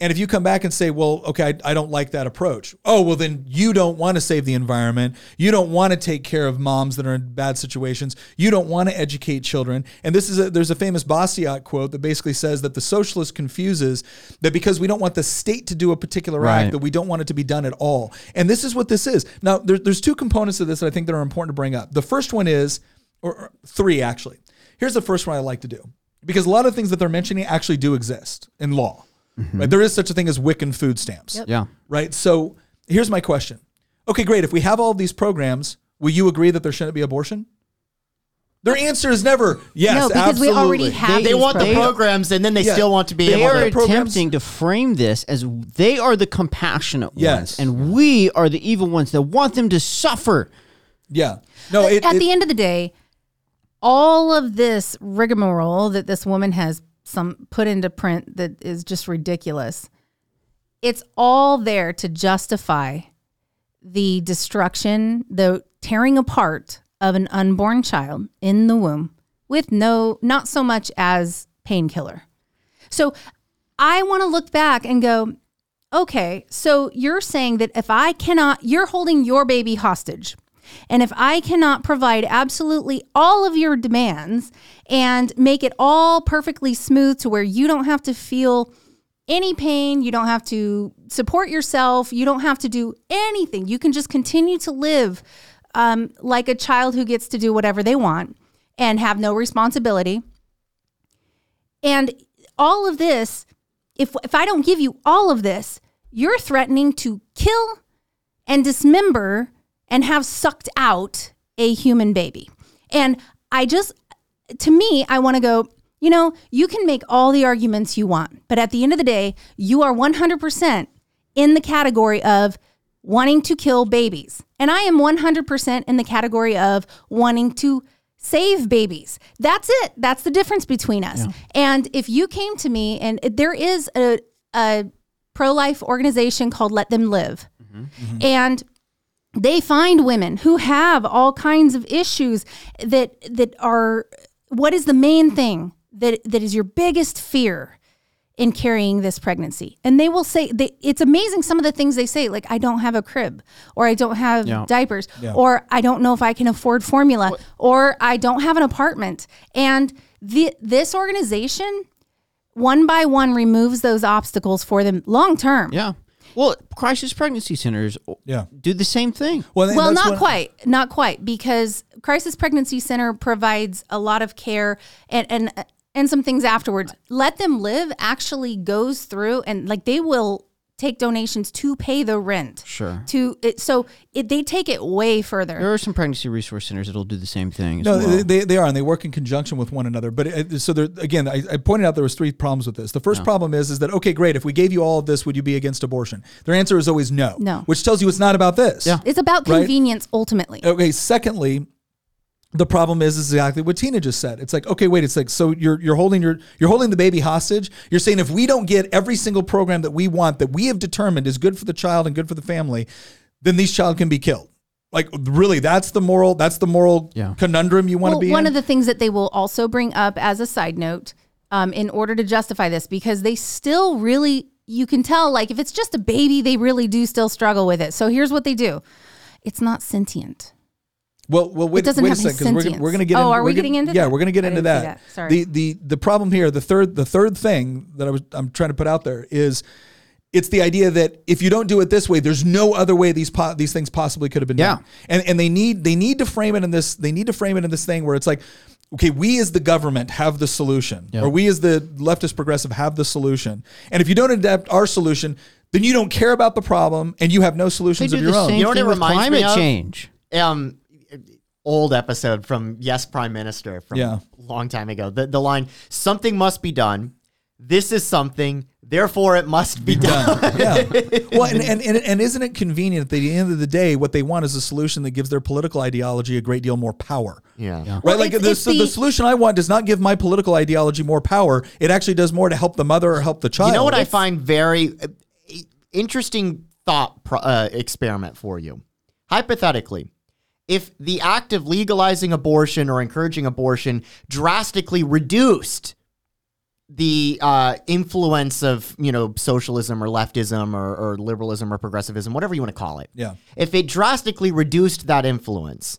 [SPEAKER 1] And if you come back and say, well, okay, I, I don't like that approach. Oh, well, then you don't want to save the environment. You don't want to take care of moms that are in bad situations. You don't want to educate children. And this is a, there's a famous Bastiat quote that basically says that the socialist confuses that because we don't want the state to do a particular
[SPEAKER 2] Right.
[SPEAKER 1] act, that we don't want it to be done at all. And this is what this is. Now, there, there's two components of this that I think that are important to bring up. The first one is, or, or three actually. Here's the first one I like to do because a lot of things that they're mentioning actually do exist in law. Mm-hmm. Right? There is such a thing as WIC and food stamps.
[SPEAKER 2] Yeah.
[SPEAKER 1] Right? So here's my question. Okay, great. If we have all of these programs, will you agree that there shouldn't be abortion? Their answer is never yes.
[SPEAKER 3] no, because we already
[SPEAKER 1] absolutely.
[SPEAKER 3] have
[SPEAKER 4] they
[SPEAKER 3] these
[SPEAKER 4] want the
[SPEAKER 3] programs.
[SPEAKER 4] programs and then they
[SPEAKER 1] Yeah.
[SPEAKER 4] still want to be
[SPEAKER 2] They
[SPEAKER 4] able
[SPEAKER 2] are
[SPEAKER 4] to.
[SPEAKER 2] attempting to frame this as they are the compassionate
[SPEAKER 1] Yes.
[SPEAKER 2] ones, and we are the evil ones that want them to suffer.
[SPEAKER 1] Yeah. No, it,
[SPEAKER 3] At
[SPEAKER 1] it-
[SPEAKER 3] the end of the day, all of this rigmarole that this woman has some put into print that is just ridiculous. It's all there to justify the destruction, the tearing apart of an unborn child in the womb with no not so much as painkiller. So I want to look back and go, okay, so you're saying that if I cannot, you're holding your baby hostage. And if I cannot provide absolutely all of your demands and make it all perfectly smooth to where you don't have to feel any pain, you don't have to support yourself, you don't have to do anything, you can just continue to live um, like a child who gets to do whatever they want and have no responsibility. And all of this, if if I don't give you all of this, you're threatening to kill and dismember and have sucked out a human baby. And I just to me, I want to go, you know, you can make all the arguments you want, but at the end of the day, you are 100% in the category of wanting to kill babies. And I am 100% in the category of wanting to save babies. That's it. That's the difference between us. And if you came to me and there is a, a pro-life organization called Let Them Live. Mm-hmm. And they find women who have all kinds of issues that that are what is the main thing that that is your biggest fear in carrying this pregnancy? And they will say they, it's amazing some of the things they say like i don't have a crib or i don't have
[SPEAKER 2] Yeah.
[SPEAKER 3] diapers or i don't know if i can afford formula or i don't have an apartment. And the, this organization one by one removes those obstacles for them long term.
[SPEAKER 2] Yeah. Well, crisis pregnancy centers
[SPEAKER 1] Yeah.
[SPEAKER 2] do the same thing.
[SPEAKER 1] Well,
[SPEAKER 3] well, not
[SPEAKER 1] when-
[SPEAKER 3] quite, not quite, because Crisis Pregnancy Center provides a lot of care and and and some things afterwards. Let them live actually goes through and like they will take donations to pay the rent.
[SPEAKER 2] Sure.
[SPEAKER 3] To it, so it, they take it way further.
[SPEAKER 2] There are some pregnancy resource centers that'll do the same thing. As
[SPEAKER 1] No,
[SPEAKER 2] well.
[SPEAKER 1] they, they, they are, and they work in conjunction with one another. But it, so there, again, I, I pointed out there was three problems with this. The first problem is is that okay, great. If we gave you all of this, would you be against abortion? Their answer is always no.
[SPEAKER 3] No.
[SPEAKER 1] which tells you it's not about this.
[SPEAKER 2] Yeah.
[SPEAKER 3] It's about
[SPEAKER 1] Right.
[SPEAKER 3] convenience ultimately.
[SPEAKER 1] Okay. Secondly, the problem is, is exactly what Tina just said. It's like, okay, wait, it's like, so you're you're holding your you're holding the baby hostage. You're saying if we don't get every single program that we want that we have determined is good for the child and good for the family, then these child can be killed. Like really, that's the moral that's the moral
[SPEAKER 2] Yeah.
[SPEAKER 1] conundrum you want to
[SPEAKER 3] Well,
[SPEAKER 1] be
[SPEAKER 3] one
[SPEAKER 1] in.
[SPEAKER 3] of the things that they will also bring up as a side note, um, in order to justify this, because they still really, you can tell, like if it's just a baby, they really do still struggle with it. So here's what they do: it's not sentient.
[SPEAKER 1] Well, well, wait,
[SPEAKER 3] doesn't
[SPEAKER 1] wait a
[SPEAKER 3] have any
[SPEAKER 1] second, 'cause we're, gonna- we're going to get.
[SPEAKER 3] Oh,
[SPEAKER 1] in-
[SPEAKER 3] are we getting
[SPEAKER 1] gonna-
[SPEAKER 3] into
[SPEAKER 1] Yeah,
[SPEAKER 3] that?
[SPEAKER 1] we're going to get
[SPEAKER 3] I
[SPEAKER 1] into that.
[SPEAKER 3] that. Sorry.
[SPEAKER 1] The the the problem here, the third the third thing that I was I'm trying to put out there is, it's the idea that if you don't do it this way, there's no other way these po- these things possibly could have been
[SPEAKER 2] Yeah.
[SPEAKER 1] done. And and they need they need to frame it in this they need to frame it in this thing where it's like. Okay, we as the government have the solution, or we as the leftist progressive have the solution. And if you don't adapt our solution, then you don't care about the problem, and you have no
[SPEAKER 2] they
[SPEAKER 1] solutions
[SPEAKER 2] do
[SPEAKER 1] of
[SPEAKER 2] the
[SPEAKER 1] your own.
[SPEAKER 2] same
[SPEAKER 4] You know what
[SPEAKER 2] thing
[SPEAKER 4] it
[SPEAKER 2] with
[SPEAKER 4] reminds me
[SPEAKER 2] climate
[SPEAKER 4] of?
[SPEAKER 2] change.
[SPEAKER 4] um old episode from Yes Prime Minister from
[SPEAKER 1] Yeah.
[SPEAKER 4] a long time ago. The the line something must be done. This is something, therefore it must be done.
[SPEAKER 1] yeah. Well, and, and, and, and isn't it convenient that at the end of the day, what they want is a solution that gives their political ideology a great deal more power?
[SPEAKER 4] Yeah.
[SPEAKER 1] Right?
[SPEAKER 3] Well,
[SPEAKER 1] like
[SPEAKER 3] it's-
[SPEAKER 1] the,
[SPEAKER 3] it's
[SPEAKER 1] so the
[SPEAKER 3] the-
[SPEAKER 1] solution I want does not give my political ideology more power. It actually does more to help the mother or help the child.
[SPEAKER 4] You know what I find very uh, interesting thought pro- uh, experiment for you. Hypothetically, if the act of legalizing abortion or encouraging abortion drastically reduced the uh, influence of you know socialism or leftism or, or liberalism or progressivism, whatever you want to call it,
[SPEAKER 1] Yeah.
[SPEAKER 4] if it drastically reduced that influence,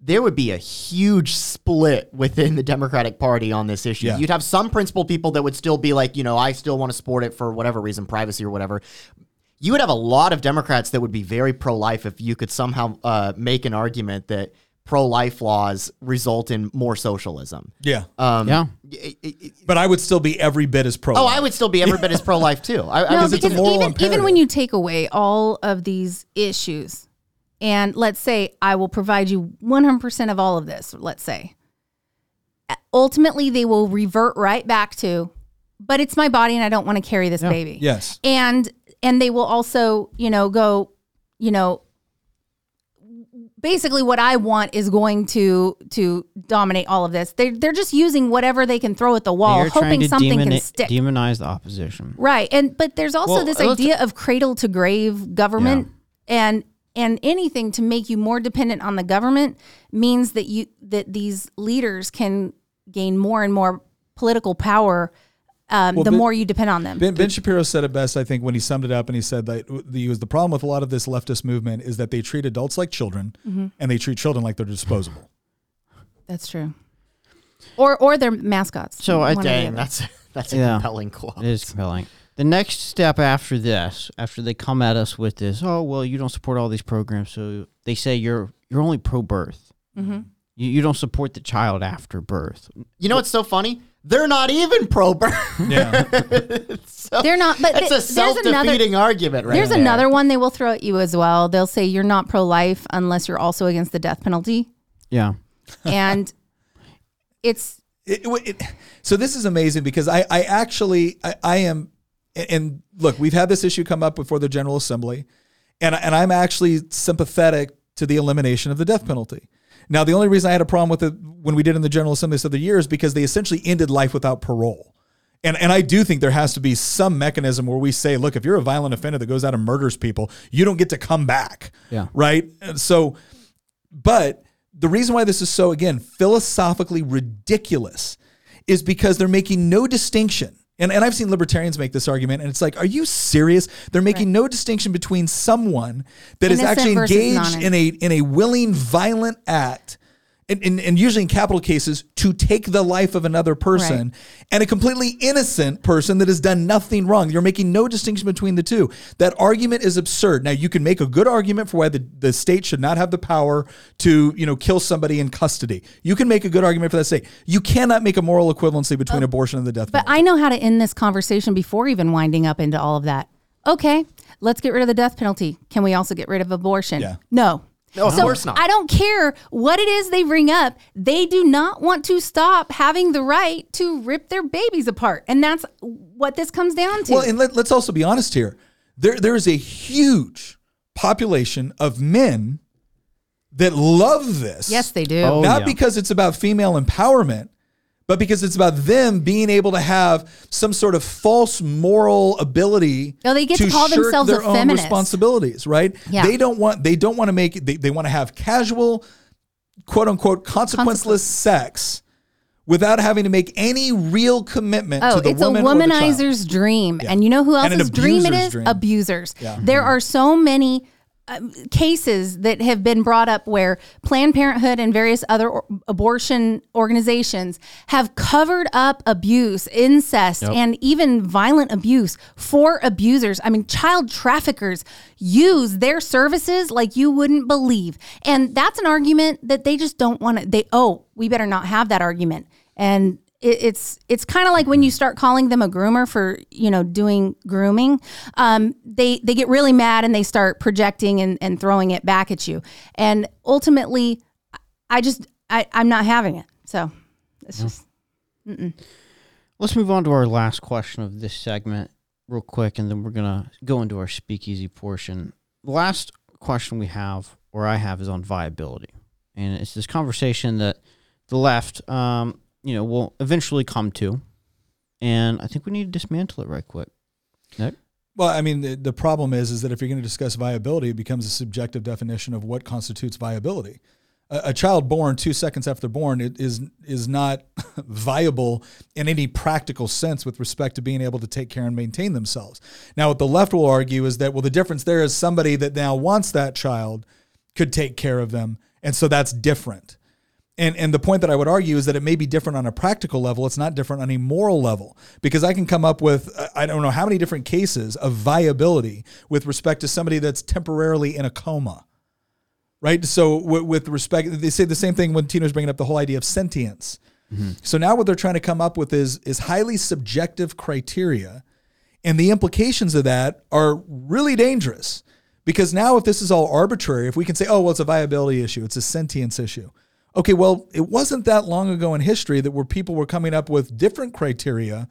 [SPEAKER 4] there would be a huge split within the Democratic Party on this issue.
[SPEAKER 1] Yeah.
[SPEAKER 4] You'd have some principled people that would still be like, you know, I still want to support it for whatever reason, privacy or whatever. You would have a lot of Democrats that would be very pro life if you could somehow uh, make an argument that pro life laws result in more socialism.
[SPEAKER 1] Yeah.
[SPEAKER 4] Um,
[SPEAKER 2] Yeah.
[SPEAKER 4] it- it- it-
[SPEAKER 1] but I would still be every bit as pro.
[SPEAKER 4] oh, I would still be every bit as pro life too. I, I
[SPEAKER 3] No,
[SPEAKER 4] would be
[SPEAKER 1] it's a
[SPEAKER 3] because
[SPEAKER 1] moral
[SPEAKER 3] even even when you take away all of these issues, and let's say I will provide you 100% of all of this, let's say, ultimately they will revert right back to, but it's my body and I don't want to carry this baby.
[SPEAKER 1] Yes.
[SPEAKER 3] and and they will also you know go you know basically what i want is going to to dominate all of this. They they're just using whatever they can throw at the wall hoping something
[SPEAKER 2] demoni-
[SPEAKER 3] can stick.
[SPEAKER 2] demonize the opposition.
[SPEAKER 3] right. And but there's also
[SPEAKER 2] Well,
[SPEAKER 3] this idea of cradle to grave government. And and anything to make you more dependent on the government means that you that these leaders can gain more and more political power um, the
[SPEAKER 1] Ben-
[SPEAKER 3] more you depend on them
[SPEAKER 1] Ben, ben Shapiro said it best, I think, when he summed it up, and he said that the, was the problem with a lot of this leftist movement is that they treat adults like children,
[SPEAKER 3] Mm-hmm.
[SPEAKER 1] and they treat children like they're disposable.
[SPEAKER 3] That's true. Or or their mascots.
[SPEAKER 2] So I-
[SPEAKER 3] One
[SPEAKER 4] dang, that's that's a
[SPEAKER 2] Yeah.
[SPEAKER 4] compelling quote.
[SPEAKER 2] It is compelling. The next step after this, after they come at us with this, oh well, you don't support all these programs, so they say you're you're only pro birth.
[SPEAKER 3] Mm-hmm.
[SPEAKER 2] You, you don't support the child after birth.
[SPEAKER 4] You know what's so funny? They're not even pro birth.
[SPEAKER 1] Yeah.
[SPEAKER 4] so
[SPEAKER 3] They're not. But
[SPEAKER 4] That's
[SPEAKER 3] th-
[SPEAKER 4] a self-defeating argument, right
[SPEAKER 3] There's
[SPEAKER 4] there.
[SPEAKER 3] another one they will throw at you as well. They'll say you're not pro-life unless you're also against the death penalty,
[SPEAKER 2] Yeah.
[SPEAKER 3] and it's
[SPEAKER 1] It- it- it- so this is amazing because I, I actually I, I am and, and look, we've had this issue come up before the General Assembly, and and I'm actually sympathetic to the elimination of the death penalty. Now, the only reason I had a problem with it when we did in the General Assembly this other year is because they essentially ended life without parole. And, and I do think there has to be some mechanism where we say, look, if you're a violent offender that goes out and murders people, you don't get to come back.
[SPEAKER 2] Yeah.
[SPEAKER 1] Right. And so, but the reason why this is so, again, philosophically ridiculous is because they're making no distinction. And, and I've seen libertarians make this argument, and it's like, are you serious? They're making no distinction between someone that is
[SPEAKER 3] Innocent
[SPEAKER 1] actually engaged in a in a willing violent act and, and, and usually in capital cases to take the life of another person and a completely innocent person that has done nothing wrong you're making no distinction between the two that argument is absurd now you can make a good argument for why the, the state should not have the power to you know kill somebody in custody you can make a good argument for that state you cannot make a moral equivalency between abortion and the death penalty.
[SPEAKER 3] But I know how to end this conversation before even winding up into all of that. Okay, let's get rid of the death penalty. Can we also get rid of abortion?
[SPEAKER 1] Yeah.
[SPEAKER 3] No.
[SPEAKER 4] No, of
[SPEAKER 3] So
[SPEAKER 4] course not.
[SPEAKER 3] I don't care what it is they bring up. They do not want to stop having the right to rip their babies apart. And that's what this comes down to.
[SPEAKER 1] Well, and let, let's also be honest here. There, there is a huge population of men that love this.
[SPEAKER 3] yes, they do.
[SPEAKER 2] Oh,
[SPEAKER 1] not
[SPEAKER 2] yeah.
[SPEAKER 1] because it's about female empowerment, but because it's about them being able to have some sort of false moral ability.
[SPEAKER 3] No, they get to call
[SPEAKER 1] shirk
[SPEAKER 3] themselves
[SPEAKER 1] their
[SPEAKER 3] a
[SPEAKER 1] own
[SPEAKER 3] feminist.
[SPEAKER 1] responsibilities, right?
[SPEAKER 3] Yeah.
[SPEAKER 1] They don't want. They don't want to make. They, they want to have casual, quote unquote, consequenceless sex. Without having to make any real commitment
[SPEAKER 3] Oh,
[SPEAKER 1] to the
[SPEAKER 3] it's a
[SPEAKER 1] woman child.
[SPEAKER 3] womanizer's dream. And you know who
[SPEAKER 1] And an
[SPEAKER 3] else's dream it
[SPEAKER 1] abuser's dream.
[SPEAKER 3] Abusers.
[SPEAKER 1] Yeah.
[SPEAKER 3] There mm-hmm. are so many um, cases that have been brought up where Planned Parenthood and various other or- abortion organizations have covered up abuse, incest, and even violent abuse for abusers. I mean, child traffickers use their services like you wouldn't believe. And that's an argument that they just don't want to, they, oh, we better not have that argument. And it, it's it's kind of like when you start calling them a groomer for you know doing grooming um, they they get really mad and they start projecting and, and throwing it back at you. And ultimately i just I, i'm not having it. So it's just
[SPEAKER 2] Let's move on to our last question of this segment, real quick, and then we're gonna go into our speakeasy portion. The last question we have, or I have, is on viability, and it's this conversation that the left, um, you know, will eventually come to, and I think we need to dismantle it right quick. Nick?
[SPEAKER 1] Well, I mean, the, the problem is, is that if you're going to discuss viability, it becomes a subjective definition of what constitutes viability. A, a child born two seconds after born is is not viable in any practical sense with respect to being able to take care and maintain themselves. Now, what the left will argue is that well, the difference there is somebody that now wants that child could take care of them, and so that's different. And and the point that I would argue is that it may be different on a practical level. It's not different on a moral level because I can come up with uh, I don't know how many different cases of viability with respect to somebody that's temporarily in a coma. Right. So w- with respect, they say the same thing when Tina's bringing up the whole idea of sentience. So now what they're trying to come up with is is highly subjective criteria, and the implications of that are really dangerous. Because now, if this is all arbitrary, if we can say, oh, well, it's a viability issue, it's a sentience issue. Okay, well, it wasn't that long ago in history that where people were coming up with different criteria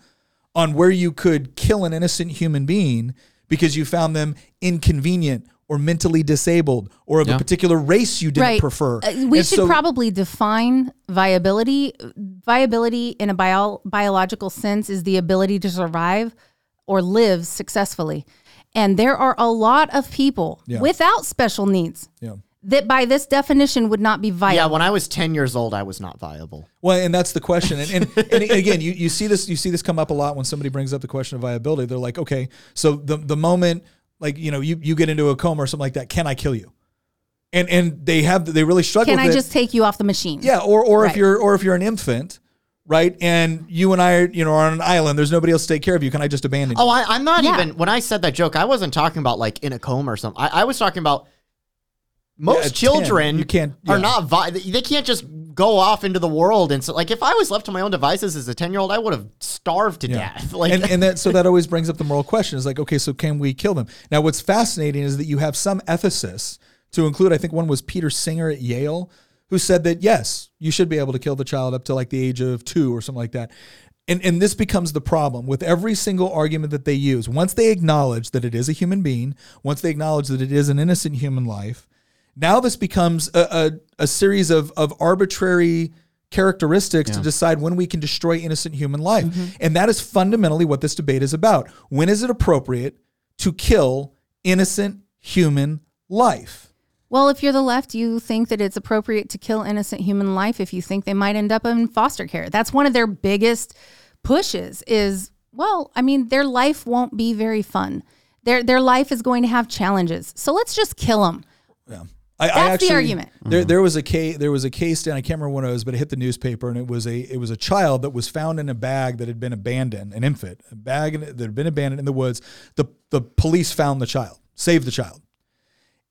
[SPEAKER 1] on where you could kill an innocent human being because you found them inconvenient or mentally disabled or of
[SPEAKER 2] Yeah.
[SPEAKER 1] a particular race you didn't
[SPEAKER 3] right
[SPEAKER 1] prefer.
[SPEAKER 3] Uh, we
[SPEAKER 1] And
[SPEAKER 3] should
[SPEAKER 1] so-
[SPEAKER 3] probably define viability viability in a bio- biological sense is the ability to survive or live successfully and there are a lot of people
[SPEAKER 1] Yeah.
[SPEAKER 3] without special needs
[SPEAKER 1] Yeah.
[SPEAKER 3] That by this definition would not be viable.
[SPEAKER 4] Yeah, when I was 10 years old, I was not viable.
[SPEAKER 1] Well, and that's the question. And, and, and again, you, you see this you see this come up a lot when somebody brings up the question of viability. They're like, okay, so the the moment like you know you you get into a coma or something like that, can I kill you? And and they have they really struggle.
[SPEAKER 3] can
[SPEAKER 1] with
[SPEAKER 3] i
[SPEAKER 1] it.
[SPEAKER 3] just take you off the machine
[SPEAKER 1] yeah, or or if you're or if you're an infant, right? And you and I are you know are on an island. There's nobody else to take care of you. Can I just abandon oh, you?
[SPEAKER 4] Oh, I, I'm not
[SPEAKER 3] Yeah.
[SPEAKER 4] even. When I said that joke, I wasn't talking about like in a coma or something. I, I was talking about most
[SPEAKER 1] 10,
[SPEAKER 4] children
[SPEAKER 1] you can't-
[SPEAKER 4] are not. Vi- they can't just go off into the world and so like if I was left to my own devices as a 10 year old, I would have starved to
[SPEAKER 1] Yeah.
[SPEAKER 4] death. Like
[SPEAKER 1] and, and that so that always brings up the moral question is like okay so can we kill them now what's fascinating is that you have some ethicists to include i think one was peter singer at yale who said that yes you should be able to kill the child up to like the age of two or something like that and, and this becomes the problem with every single argument that they use. Once they acknowledge that it is a human being, once they acknowledge that it is an innocent human life, now this becomes a, a, a series of, of arbitrary characteristics to decide when we can destroy innocent human life. Mm-hmm. And that is fundamentally what this debate is about. When is it appropriate to kill innocent human life?
[SPEAKER 3] Well, if you're the left, you think that it's appropriate to kill innocent human life if you think they might end up in foster care. That's one of their biggest pushes is, well, I mean, their life won't be very fun. Their their life is going to have challenges. So let's just kill them.
[SPEAKER 1] Yeah. I,
[SPEAKER 3] That's the argument.
[SPEAKER 1] There, mm-hmm. there was a case. There was a case down. I can't remember when it was, but it hit the newspaper, and it was a it was a child that was found in a bag that had been abandoned, an infant, a bag that had been abandoned in the woods. The the police found the child, saved the child,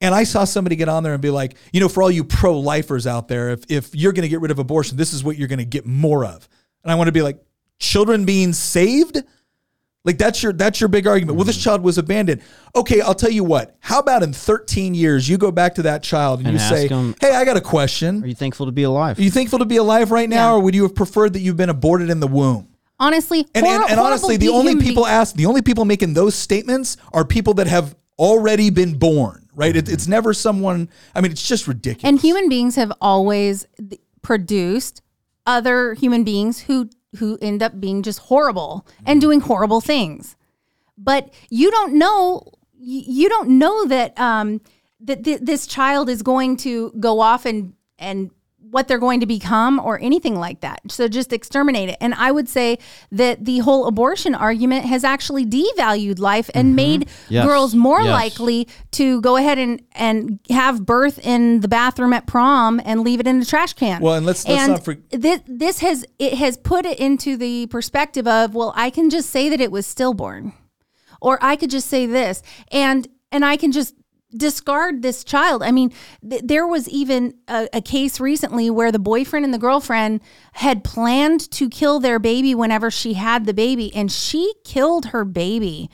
[SPEAKER 1] and I saw somebody get on there and be like, you know, for all you pro lifers out there, if if you're going to get rid of abortion, this is what you're going to get more of. And I want to be like, children being saved. Like that's your that's your big argument. Well, this
[SPEAKER 2] Mm-hmm.
[SPEAKER 1] child was abandoned. Okay, I'll tell you what. How about in 13 years you go back to that child and,
[SPEAKER 2] And
[SPEAKER 1] you
[SPEAKER 2] ask
[SPEAKER 1] say,
[SPEAKER 2] him-
[SPEAKER 1] "Hey, I got a question.
[SPEAKER 2] Are you thankful to be alive?
[SPEAKER 1] Are you thankful to be alive right now,
[SPEAKER 3] Yeah.
[SPEAKER 1] or would you have preferred that you've been aborted in the womb?"
[SPEAKER 3] Honestly,
[SPEAKER 1] And
[SPEAKER 3] hor-
[SPEAKER 1] and, and honestly, the only people
[SPEAKER 3] be-
[SPEAKER 1] ask, the only people making those statements are people that have already been born. Right? It, it's never someone. I mean, it's just ridiculous.
[SPEAKER 3] And human beings have always th- produced other human beings who who end up being just horrible and doing horrible things. But you don't know you don't know that um that th- this child is going to go off and and what they're going to become or anything like that. So just exterminate it. And I would say that the whole abortion argument has actually devalued life and mm-hmm. made
[SPEAKER 2] Yes.
[SPEAKER 3] girls more
[SPEAKER 2] Yes.
[SPEAKER 3] likely to go ahead and and have birth in the bathroom at prom and leave it in the trash can.
[SPEAKER 1] Well, and let's- let's
[SPEAKER 3] and
[SPEAKER 1] not for-
[SPEAKER 3] this this has it has put it into the perspective of well, I can just say that it was stillborn, or I could just say this, and and I can just discard this child. I mean, th- there was even a, a case recently where the boyfriend and the girlfriend had planned to kill their baby whenever she had the baby, and she killed her baby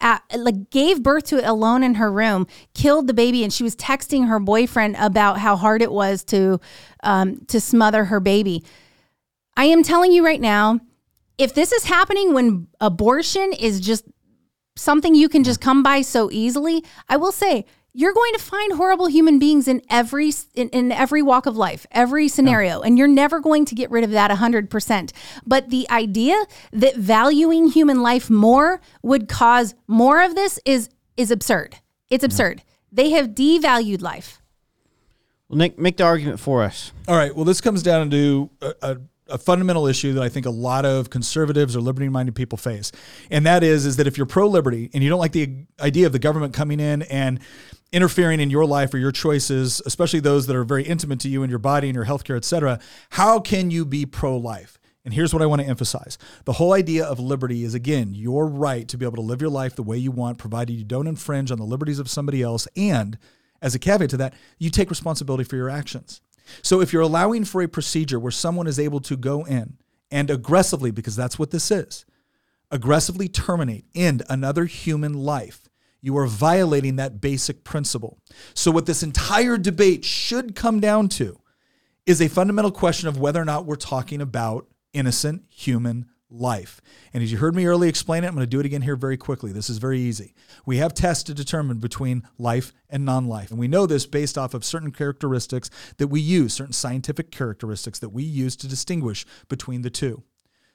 [SPEAKER 3] at, like gave birth to it alone in her room, killed the baby, and she was texting her boyfriend about how hard it was to um, to smother her baby. I am telling you right now, if this is happening when abortion is just something you can just come by so easily, I will say you're going to find horrible human beings in every in, in every walk of life, every scenario, and you're never going to get rid of that 100%. But the idea that valuing human life more would cause more of this is is absurd. It's absurd. They have devalued life.
[SPEAKER 2] well, Nick, make the argument for us.
[SPEAKER 1] All right. Well, this comes down to a, a, a fundamental issue that I think a lot of conservatives or liberty-minded people face, and that is is that if you're pro-liberty and you don't like the idea of the government coming in and interfering in your life or your choices, especially those that are very intimate to you and your body and your healthcare, et cetera, how can you be pro-life? And here's what I want to emphasize. The whole idea of liberty is, again, your right to be able to live your life the way you want, provided you don't infringe on the liberties of somebody else. And as a caveat to that, you take responsibility for your actions. So if you're allowing for a procedure where someone is able to go in and aggressively, because that's what this is, aggressively terminate, end another human life, you are violating that basic principle. So, what this entire debate should come down to is a fundamental question of whether or not we're talking about innocent human life. And as you heard me earlier explain it, I'm going to do it again here very quickly. This is very easy. We have tests to determine between life and non life. And we know this based off of certain characteristics that we use, certain scientific characteristics that we use to distinguish between the two.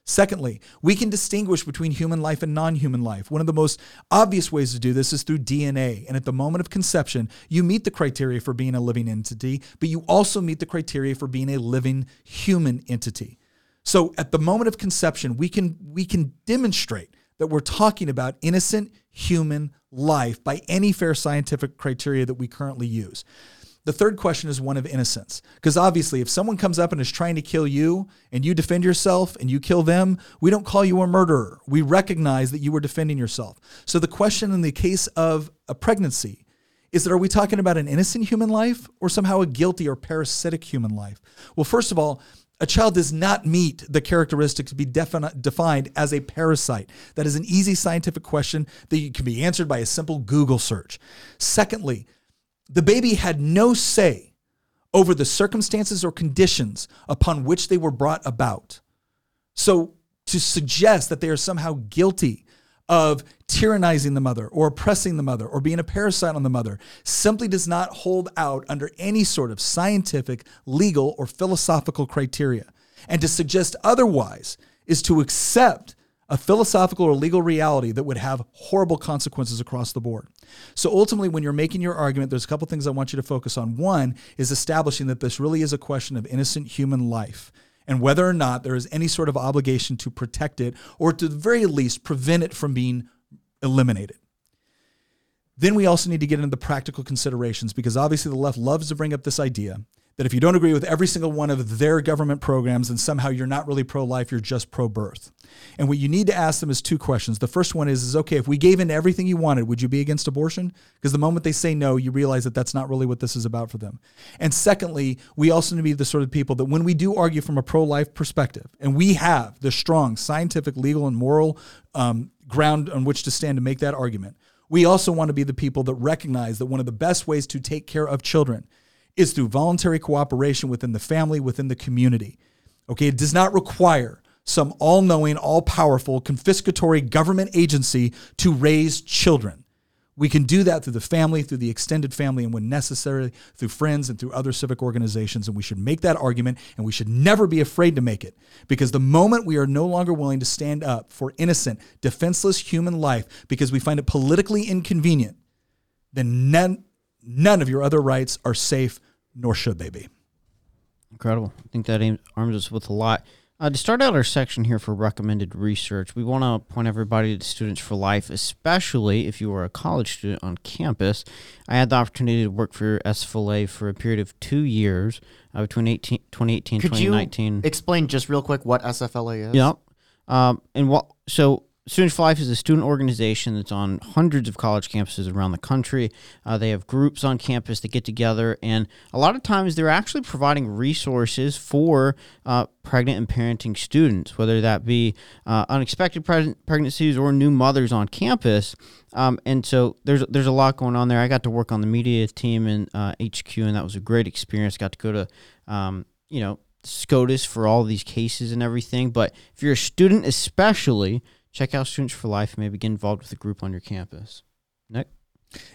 [SPEAKER 1] Secondly, we can distinguish between human life and non human life. One of the most obvious ways to do this is through DNA. And at the moment of conception, you meet the criteria for being a living entity, but you also meet the criteria for being a living human entity. So at the moment of conception, we can we can demonstrate that we're talking about innocent human life by any fair scientific criteria that we currently use. The third question is one of innocence. Because obviously, if someone comes up and is trying to kill you and you defend yourself and you kill them, we don't call you a murderer. We recognize that you were defending yourself. So the question in the case of a pregnancy is that are we talking about an innocent human life or somehow a guilty or parasitic human life? Well, first of all, a child does not meet the characteristics to be defined as a parasite. That is an easy scientific question that can be answered by a simple Google search. Secondly, the baby had no say over the circumstances or conditions upon which they were brought about. So to suggest that they are somehow guilty of tyrannizing the mother or oppressing the mother or being a parasite on the mother simply does not hold out under any sort of scientific, legal, or philosophical criteria. And to suggest otherwise is to accept a philosophical or legal reality that would have horrible consequences across the board. So ultimately, when you're making your argument, there's a couple things I want you to focus on. One is establishing that this really is a question of innocent human life and whether or not there is any sort of obligation to protect it or to the very least prevent it from being eliminated. Then we also need to get into the practical considerations because obviously the left loves to bring up this idea that if you don't agree with every single one of their government programs, then somehow you're not really pro life, you're just pro birth. And what you need to ask them is two questions. The first one is, is okay, if we gave in everything you wanted, would you be against abortion? Because the moment they say no, you realize that that's not really what this is about for them. And secondly, we also need to be the sort of people that when we do argue from a pro life perspective, and we have the strong scientific, legal, and moral um, ground on which to stand to make that argument, we also want to be the people that recognize that one of the best ways to take care of children is through voluntary cooperation within the family, within the community. Okay, it does not require some all knowing, all powerful, confiscatory government agency to raise children. We can do that through the family, through the extended family, and when necessary, through friends and through other civic organizations. And we should make that argument, and we should never be afraid to make it. Because the moment we are no longer willing to stand up for innocent, defenseless human life because we find it politically inconvenient, then none, none of your other rights are safe, nor should they be.
[SPEAKER 2] Incredible. I think that arms us with a lot. Uh, to start out our section here for recommended research, we want to point everybody to Students for Life, especially if you are a college student on campus. I had the opportunity to work for SFLA for a period of two years uh, between 18, 2018
[SPEAKER 4] Could you
[SPEAKER 2] 2019.
[SPEAKER 4] explain just real quick what SFLA is?
[SPEAKER 2] Yep. Um, and what so Students for Life is a student organization that's on hundreds of college campuses around the country. Uh, they have groups on campus that get together, and a lot of times they're actually providing resources for uh, pregnant and parenting students, whether that be uh, unexpected pre- pregnancies or new mothers on campus. Um, and so there's there's a lot going on there. I got to work on the media team in HQ, and that was a great experience. Got to go to um, you know SCOTUS for all these cases and everything. But if you're a student, especially, check out Students for Life. and Maybe get involved with a group on your campus. Nick?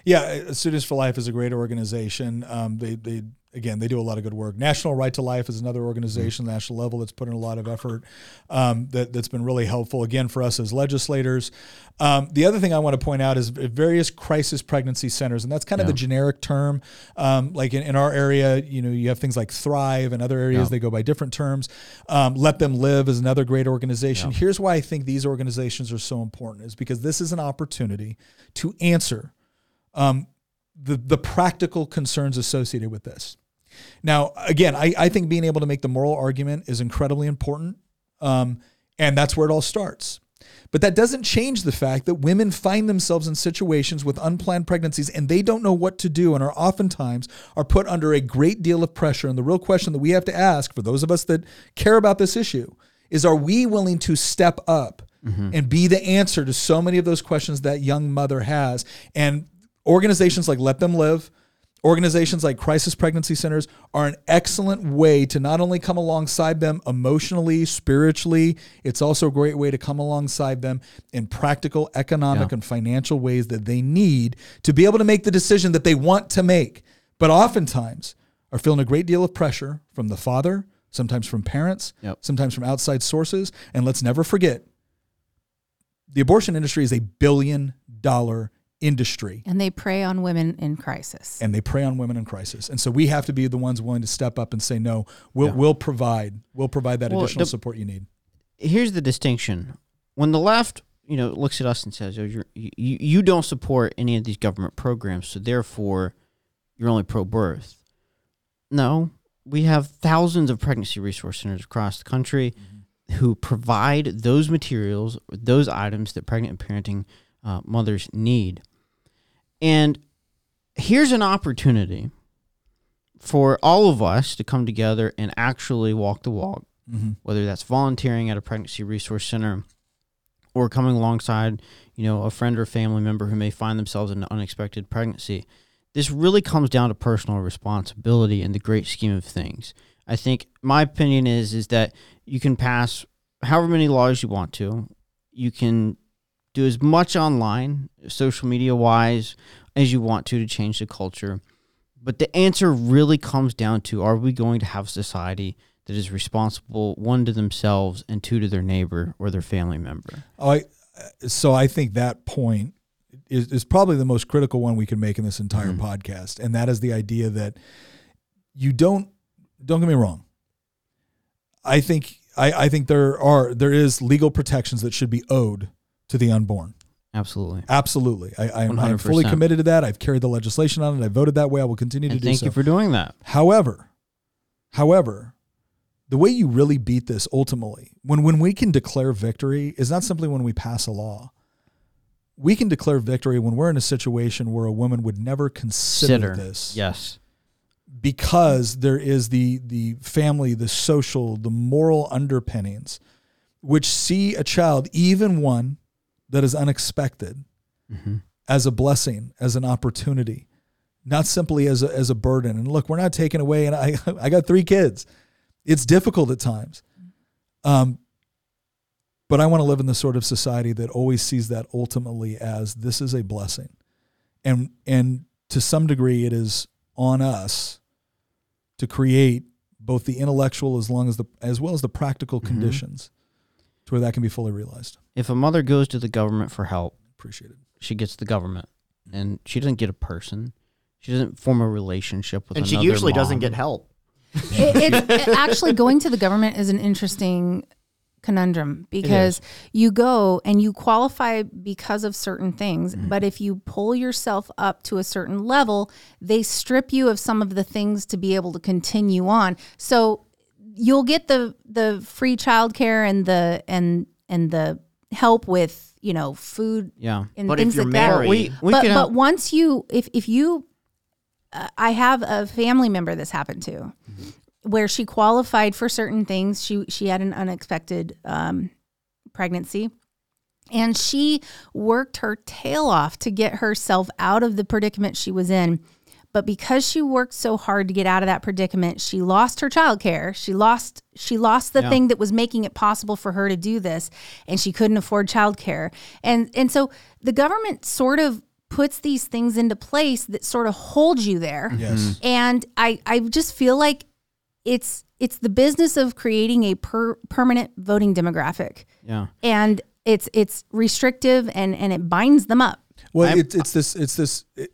[SPEAKER 1] Yeah, uh, Students for Life is a great organization. Um, they, they again, they do a lot of good work. National Right to Life is another organization, mm-hmm. national level, that's put in a lot of effort um, that, that's been really helpful, again, for us as legislators. Um, the other thing I want to point out is various crisis pregnancy centers, and that's kind of the generic term. Um, like in, in, our area, you know, you have things like Thrive, and other areas yeah. they go by different terms. Um, Let Them Live is another great organization. Yeah. Here's why I think these organizations are so important: is because this is an opportunity to answer um, the the practical concerns associated with this. Now, again, I, I think being able to make the moral argument is incredibly important, um, and that's where it all starts. But that doesn't change the fact that women find themselves in situations with unplanned pregnancies and they don't know what to do and are oftentimes are put under a great deal of pressure. And the real question that we have to ask for those of us that care about this issue is are we willing to step up mm-hmm. and be the answer to so many of those questions that young mother has? And organizations like Let Them Live, Organizations like crisis pregnancy centers are an excellent way to not only come alongside them emotionally, spiritually, it's also a great way to come alongside them in practical, economic, yeah. and financial ways that they need to be able to make the decision that they want to make. But oftentimes are feeling a great deal of pressure from the father, sometimes from parents, yep. sometimes from outside sources. And let's never forget the abortion industry is a billion dollar industry.
[SPEAKER 3] And they prey on women in crisis.
[SPEAKER 1] And they prey on women in crisis. And so we have to be the ones willing to step up and say, no, we'll, yeah. we'll provide, we'll provide that well, additional the, support you need.
[SPEAKER 2] Here's the distinction. When the left, you know, looks at us and says, oh, you're, you, you don't support any of these government programs, so therefore you're only pro-birth. No, we have thousands of pregnancy resource centers across the country mm-hmm. who provide those materials, those items that pregnant and parenting uh, mothers need. And here's an opportunity for all of us to come together and actually walk the walk, mm-hmm. whether that's volunteering at a pregnancy resource center or coming alongside, you know, a friend or family member who may find themselves in an unexpected pregnancy. This really comes down to personal responsibility in the great scheme of things. I think my opinion is is that you can pass however many laws you want to. You can do as much online, social media wise, as you want to to change the culture. But the answer really comes down to are we going to have a society that is responsible, one to themselves and two to their neighbor or their family member?
[SPEAKER 1] Oh, I, so I think that point is, is probably the most critical one we can make in this entire
[SPEAKER 2] Mhm.
[SPEAKER 1] podcast, and that is the idea that you don't don't get me wrong. I think I, I think there are there is legal protections that should be owed to the unborn.
[SPEAKER 2] Absolutely.
[SPEAKER 1] Absolutely, I, I, am, I am fully committed to that. I've carried the legislation on it. I voted that way. I will continue to
[SPEAKER 2] And
[SPEAKER 1] do
[SPEAKER 2] thank
[SPEAKER 1] so.
[SPEAKER 2] Thank you for doing that.
[SPEAKER 1] However, however, the way you really beat this ultimately, when when we can declare victory, is not simply when we pass a law. We can declare victory when we're in a situation where a woman would never consider
[SPEAKER 2] Consider.
[SPEAKER 1] this
[SPEAKER 2] Yes.
[SPEAKER 1] because there is the the family, the social, the moral underpinnings, which see a child, even one that is unexpected,
[SPEAKER 2] hmm
[SPEAKER 1] as a blessing, as an opportunity, not simply as a, as a burden. And look, we're not taking away. And I I got three kids. It's difficult at times, um, but I want to live in the sort of society that always sees that ultimately as this is a blessing, and and to some degree it is on us to create both the intellectual as long as the as well as the practical
[SPEAKER 2] Mhm.
[SPEAKER 1] conditions to where that can be fully realized.
[SPEAKER 2] If a mother goes to the government for help,
[SPEAKER 1] Appreciate it.
[SPEAKER 2] she gets the government, and she doesn't get a person. She doesn't form a relationship with.
[SPEAKER 4] and she
[SPEAKER 2] another
[SPEAKER 4] usually doesn't get help.
[SPEAKER 3] it, it's actually going to the government is an interesting conundrum because you go and you qualify because of certain things mm-hmm. but if you pull yourself up to a certain level they strip you of some of the things to be able to continue on so you'll get the the free childcare and the and and the help with you know food
[SPEAKER 2] Yeah.
[SPEAKER 3] and
[SPEAKER 4] But if you're
[SPEAKER 3] like that
[SPEAKER 4] married-
[SPEAKER 2] we we
[SPEAKER 3] but
[SPEAKER 2] can
[SPEAKER 3] but
[SPEAKER 2] help.
[SPEAKER 3] once you if if you uh, I have a family member this happened to where she qualified for certain things she she had an unexpected um, pregnancy and she worked her tail off to get herself out of the predicament she was in but because she worked so hard to get out of that predicament she lost her childcare she lost she lost the
[SPEAKER 2] Yeah.
[SPEAKER 3] thing that was making it possible for her to do this and she couldn't afford childcare and and so the government sort of puts these things into place that sort of hold you there mm-hmm.
[SPEAKER 1] Yes.
[SPEAKER 3] and I, I just feel like it's it's the business of creating a per, permanent voting demographic
[SPEAKER 2] yeah.
[SPEAKER 3] and it's it's restrictive and and it binds them up
[SPEAKER 1] Well, it's it's this it's this, it,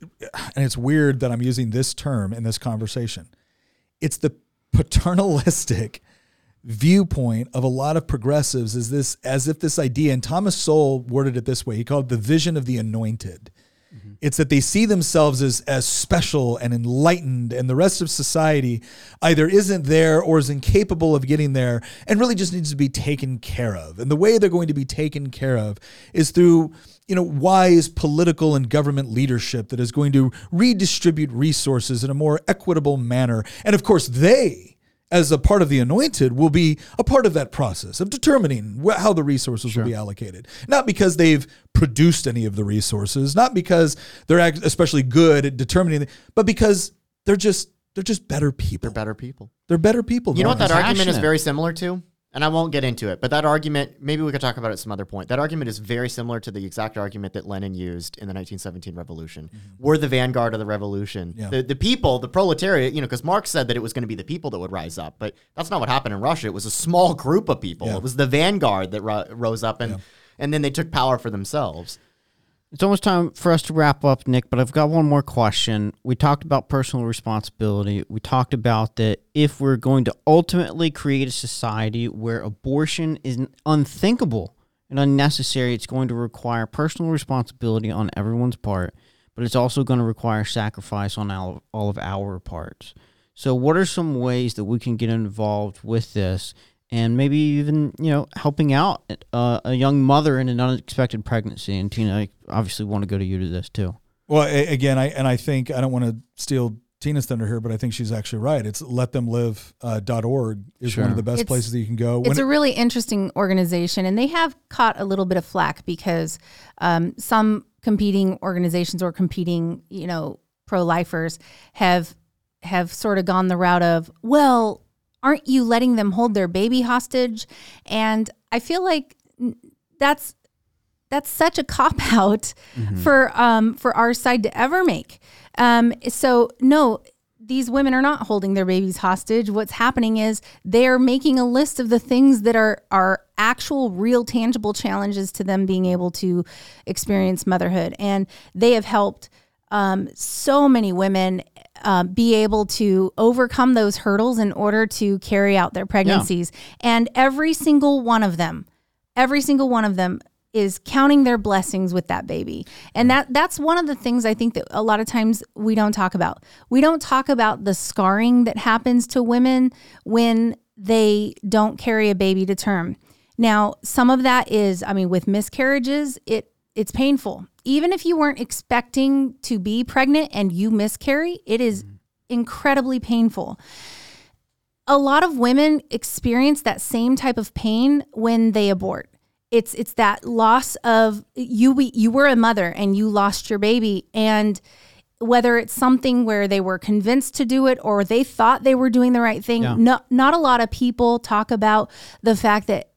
[SPEAKER 1] and it's weird that I'm using this term in this conversation. It's the paternalistic viewpoint of a lot of progressives is this as if this idea and Thomas Sowell worded it this way. He called it the vision of the anointed. Mm-hmm. It's that they see themselves as as special and enlightened, and the rest of society either isn't there or is incapable of getting there, and really just needs to be taken care of. And the way they're going to be taken care of is through you know wise political and government leadership that is going to redistribute resources in a more equitable manner. And of course, they as a part of the anointed will be a part of that process of determining wh- how the resources will be allocated not because they've produced any of the resources not because they're act- especially good at determining but because they're just they're just better people
[SPEAKER 4] They're better people.
[SPEAKER 1] they're better people
[SPEAKER 4] You know what that argument is very similar to? And I won't get into it, but that argument, maybe we could talk about it some other point. That argument is very similar to the exact argument that Lenin used in the 1917 revolution. We're the vanguard of the revolution.
[SPEAKER 1] Mm-hmm. Yeah.
[SPEAKER 4] The, the people, the proletariat, you know, because Marx said that it was going to be the people that would rise up, but that's not what happened in Russia. It was a small group of people.
[SPEAKER 1] Yeah.
[SPEAKER 4] It was the vanguard that ro- rose up and,
[SPEAKER 1] Yeah.
[SPEAKER 4] and then they took power for themselves.
[SPEAKER 2] It's almost time for us to wrap up, Nick, but I've got one more question. We talked about personal responsibility. We talked about that if we're going to ultimately create a society where abortion is unthinkable and unnecessary, it's going to require personal responsibility on everyone's part, but it's also going to require sacrifice on all, of our parts. So, what are some ways that we can get involved with this and maybe even, you know, helping out uh, a young mother in an unexpected pregnancy? And Tina, I obviously want to go to you to this too.
[SPEAKER 1] well a- again i and i think i don't want to steal tina's thunder here but i think she's actually right it's letthemlive.org is one of the best
[SPEAKER 3] It's-
[SPEAKER 1] places that you can go
[SPEAKER 3] It's
[SPEAKER 1] When
[SPEAKER 3] a really interesting organization, and they have caught a little bit of flack because um, some competing organizations or competing, you know, pro-lifers have have sort of gone the route of, well, aren't you letting them hold their baby hostage? And I feel like that's that's such a cop out mm-hmm. for um, for our side to ever make. Um, so no, these women are not holding their babies hostage. What's happening is they're making a list of the things that are are actual, real, tangible challenges to them being able to experience motherhood, and they have helped um, so many women uh, be able to overcome those hurdles in order to carry out their pregnancies. Yeah. And every single one of them, every single one of them is counting their blessings with that baby. And that that's one of the things I think that a lot of times we don't talk about. We don't talk about the scarring that happens to women when they don't carry a baby to term. Now, some of that is I mean with miscarriages, it it's painful. Even if you weren't expecting to be pregnant and you miscarry, it is mm-hmm. incredibly painful. A lot of women experience that same type of pain when they abort it's it's that loss of you you were a mother and you lost your baby and whether it's something where they were convinced to do it or they thought they were doing the right thing yeah. no, not a lot of people talk about the fact that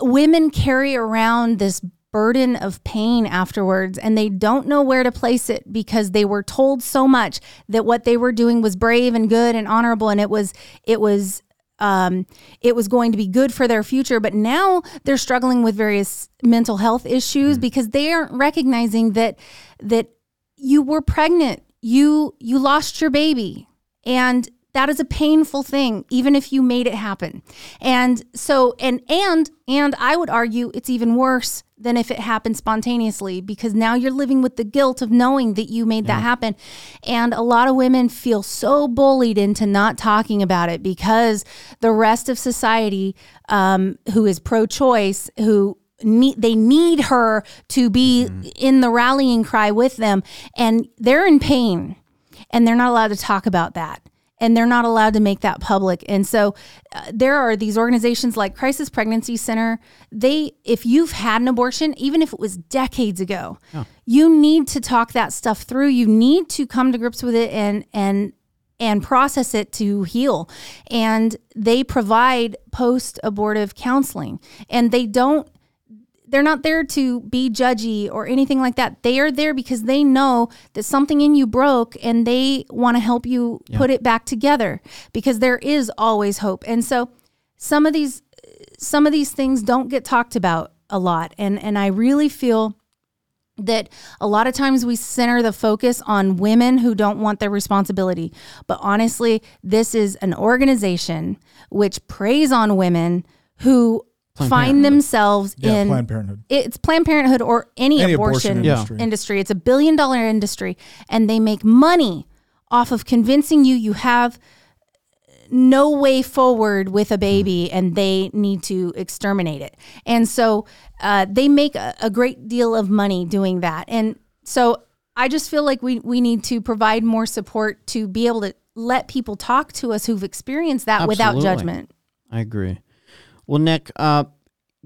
[SPEAKER 3] women carry around this burden of pain afterwards and they don't know where to place it because they were told so much that what they were doing was brave and good and honorable and it was it was um, it was going to be good for their future. But now they're struggling with various mental health issues mm. because they aren't recognizing that that you were pregnant, you you lost your baby, and that is a painful thing even if you made it happen and so and and and i would argue it's even worse than if it happened spontaneously because now you're living with the guilt of knowing that you made yeah. that happen and a lot of women feel so bullied into not talking about it because the rest of society um, who is pro-choice who need they need her to be mm-hmm. in the rallying cry with them and they're in pain and they're not allowed to talk about that and they're not allowed to make that public. And so uh, there are these organizations like Crisis Pregnancy Center. They, if you've had an abortion, even if it was decades ago, oh. you need to talk that stuff through. You need to come to grips with it and and and process it to heal. And they provide post abortive counseling, and they don't they're not there to be judgy or anything like that. They are there because they know that something in you broke and they want to help you yeah. put it back together because there is always hope. And so some of these some of these things don't get talked about a lot and and I really feel that a lot of times we center the focus on women who don't want their responsibility. But honestly, this is an organization which preys on women who Planned find themselves yeah, in
[SPEAKER 1] Planned Parenthood.
[SPEAKER 3] It's Planned Parenthood or any, any abortion, abortion industry. industry. It's a billion dollar industry, and they make money off of convincing you you have no way forward with a baby mm. and they need to exterminate it. And so uh, they make a, a great deal of money doing that. And so I just feel like we, we need to provide more support to be able to let people talk to us who've experienced that Absolutely. without judgment.
[SPEAKER 2] I agree. Well, Nick, uh,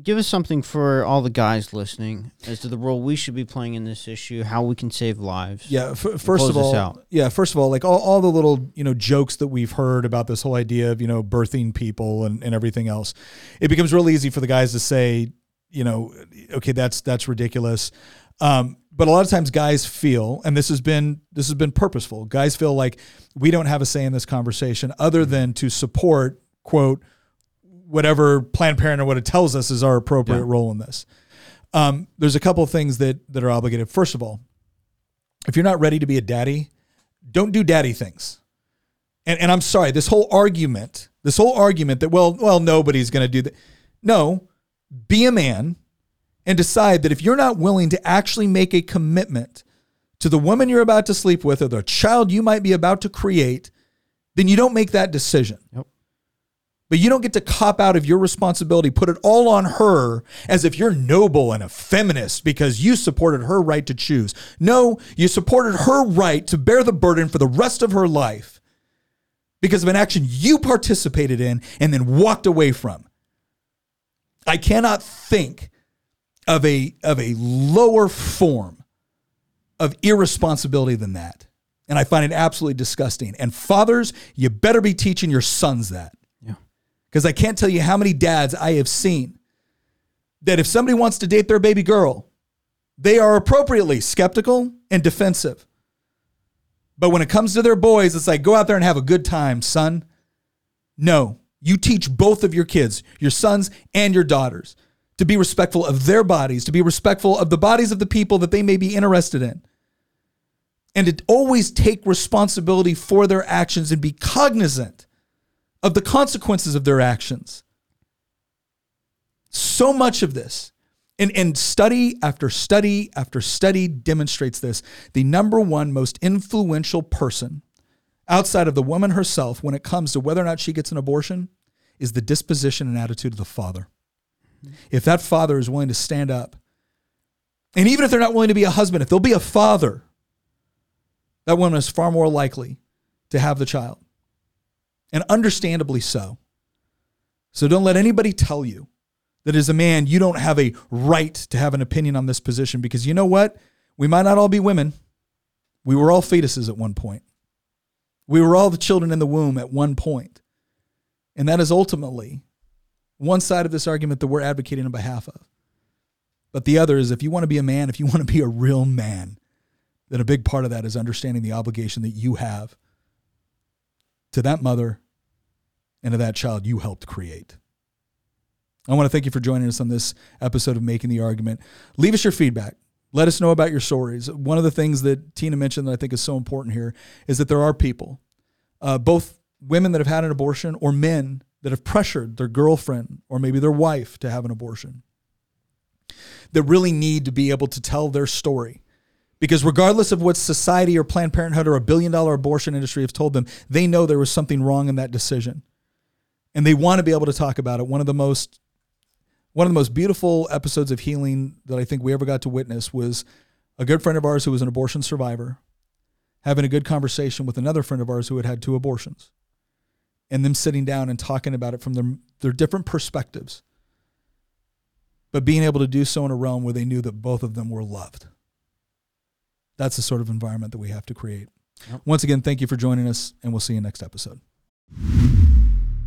[SPEAKER 2] give us something for all the guys listening as to the role we should be playing in this issue, how we can save lives.
[SPEAKER 1] Yeah, f- first of all, yeah, first of all, like all, all the little you know jokes that we've heard about this whole idea of you know birthing people and, and everything else, it becomes real easy for the guys to say, you know, okay, that's that's ridiculous. Um, but a lot of times guys feel and this has been this has been purposeful guys feel like we don't have a say in this conversation other than to support quote whatever Planned Parenthood what it tells us is our appropriate yeah. role in this. Um, there's a couple of things that that are obligated. First of all, if you're not ready to be a daddy, don't do daddy things. And and I'm sorry, this whole argument, this whole argument that well, well, nobody's going to do that. No, be a man and decide that if you're not willing to actually make a commitment to the woman you're about to sleep with or the child you might be about to create, then you don't make that decision. Yep. But you don't get to cop out of your responsibility, put it all on her as if you're noble and a feminist because you supported her right to choose. No, you supported her right to bear the burden for the rest of her life because of an action you participated in and then walked away from. I cannot think of a, of a lower form of irresponsibility than that. And I find it absolutely disgusting. And fathers, you better be teaching your sons that. Because I can't tell you how many dads I have seen that if somebody wants to date their baby girl, they are appropriately skeptical and defensive. But when it comes to their boys, it's like, go out there and have a good time, son. No, you teach both of your kids, your sons and your daughters, to be respectful of their bodies, to be respectful of the bodies of the people that they may be interested in, and to always take responsibility for their actions and be cognizant of the consequences of their actions. So much of this, and, and study after study after study demonstrates this. The number one most influential person outside of the woman herself when it comes to whether or not she gets an abortion is the disposition and attitude of the father. If that father is willing to stand up, and even if they're not willing to be a husband, if they'll be a father, that woman is far more likely to have the child. And understandably so. So don't let anybody tell you that as a man, you don't have a right to have an opinion on this position because you know what? We might not all be women. We were all fetuses at one point. We were all the children in the womb at one point. And that is ultimately one side of this argument that we're advocating on behalf of. But the other is if you want to be a man, if you want to be a real man, then a big part of that is understanding the obligation that you have to that mother and to that child you helped create. I want to thank you for joining us on this episode of Making the Argument. Leave us your feedback. Let us know about your stories. One of the things that Tina mentioned that I think is so important here is that there are people, uh, both women that have had an abortion or men that have pressured their girlfriend or maybe their wife to have an abortion, that really need to be able to tell their story. Because regardless of what society or Planned Parenthood or a billion dollar abortion industry have told them, they know there was something wrong in that decision. And they want to be able to talk about it. One of the most one of the most beautiful episodes of healing that I think we ever got to witness was a good friend of ours who was an abortion survivor having a good conversation with another friend of ours who had had two abortions and them sitting down and talking about it from their, their different perspectives, but being able to do so in a realm where they knew that both of them were loved. That's the sort of environment that we have to create. Yep. Once again, thank you for joining us, and we'll see you next episode.